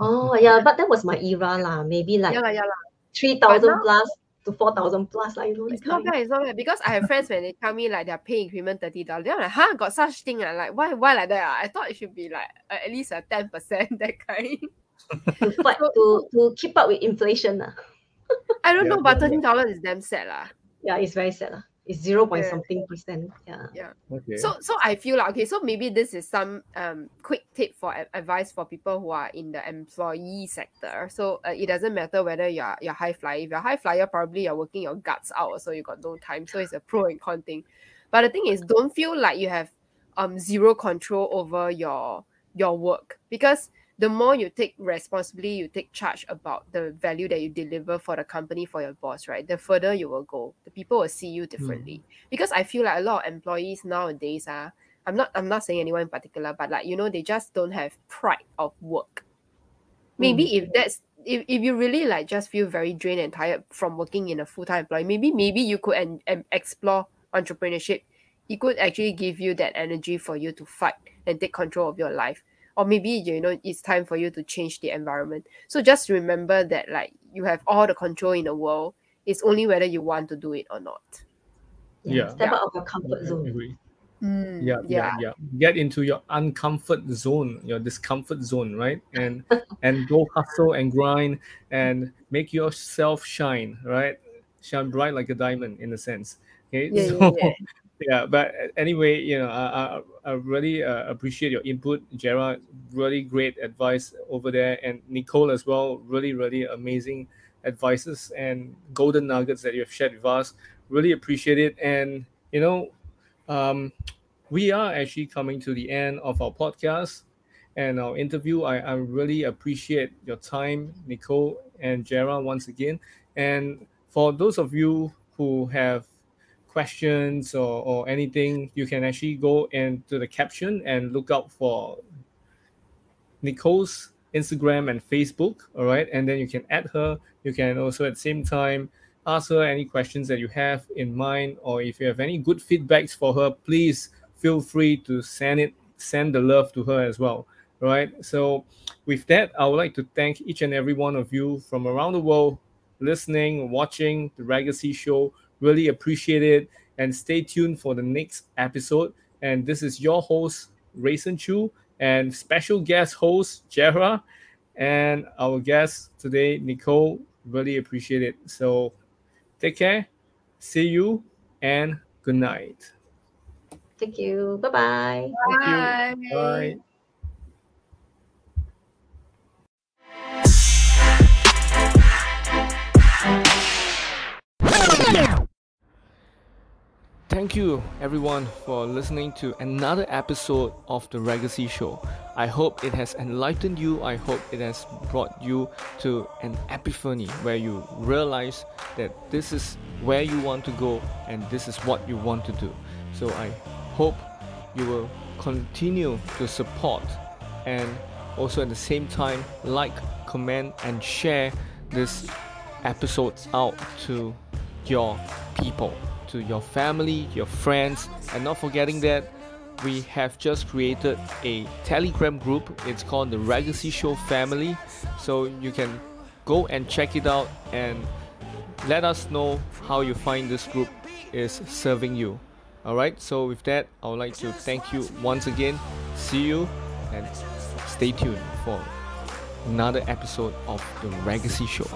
S2: oh yeah, but that was my era lah. Maybe like
S3: Yeah, lah, yeah, lah.
S2: three thousand plus to four thousand plus, like you know,
S3: it's not
S2: kind.
S3: bad, it's not bad. Because I have friends when they tell me like their pay increment thirty dollars, they're like, huh, got such thing? Uh? Like why why like that? Uh? I thought it should be like uh, at least a ten percent (laughs) that kind. (laughs)
S2: to fight to to keep up with inflation lah.
S3: I don't
S1: Yeah,
S3: know, but
S1: yeah,
S3: thirty dollars is damn sad lah.
S2: Yeah, it's very sad lah. It's zero point
S3: Yeah.
S2: something percent. Yeah. Yeah.
S1: Okay.
S3: So so I feel like okay, so maybe this is some um quick tip for advice for people who are in the employee sector. So uh, it doesn't matter whether you're you're high flyer. If you're high flyer, probably you're working your guts out, so you got no time. So it's a pro and con thing. But the thing is, don't feel like you have um zero control over your your work because the more you take responsibility, you take charge about the value that you deliver for the company for your boss, right? The further you will go, the people will see you differently. Hmm. Because I feel like a lot of employees nowadays are I'm not I'm not saying anyone in particular, but like you know, they just don't have pride of work. Maybe hmm. if that's if, if you really like just feel very drained and tired from working in a full-time employee, maybe maybe you could and, and explore entrepreneurship. It could actually give you that energy for you to fight and take control of your life. Or maybe you know it's time for you to change the environment. So just remember that like you have all the control in the world. It's only whether you want to do it or not.
S1: Yeah.
S2: Step
S3: Yeah.
S2: out of your comfort
S1: I
S2: zone.
S1: agree.
S3: Mm,
S1: yeah, yeah, yeah. Get into your uncomfort zone, your discomfort zone, right? And (laughs) and go hustle and grind and make yourself shine, right? Shine bright like a diamond, in a sense. Okay,
S3: Yeah,
S1: so
S3: yeah, yeah.
S1: but anyway, you know, I, I, I really uh, appreciate your input, Gerard. Really great advice over there, and Nicole as well. Really, really amazing advices and golden nuggets that you have shared with us. Really appreciate it, and you know, um, we are actually coming to the end of our podcast and our interview. I, I really appreciate your time, Nicole and Gerard, once again. And for those of you who have questions or, or anything, you can actually go into the caption and look out for Nicole's Instagram and Facebook. All right. And then you can add her. You can also at the same time ask her any questions that you have in mind, or if you have any good feedbacks for her, please feel free to send it, send the love to her as well. All right. So with that, I would like to thank each and every one of you from around the world listening, watching the Legacy Show. Really appreciate it. And stay tuned for the next episode. And this is your host, Rayson Chu, and special guest host, Gerra, and our guest today, Nicole. Really appreciate it. So take care. See you and good night.
S2: Thank you. Bye bye.
S1: Thank you. Bye. Thank you, everyone, for listening to another episode of The Legacy Show. I hope it has enlightened you. I hope it has brought you to an epiphany where you realize that this is where you want to go and this is what you want to do. So I hope you will continue to support and also at the same time like, comment, and share this episode out to your people, to your family, your friends, and not forgetting that we have just created a telegram group. It's called the legacy show family. So you can go and check it out and let us know how you find this group is serving you. Alright so with that i would like to thank you once again. See you and stay tuned for another episode of the legacy show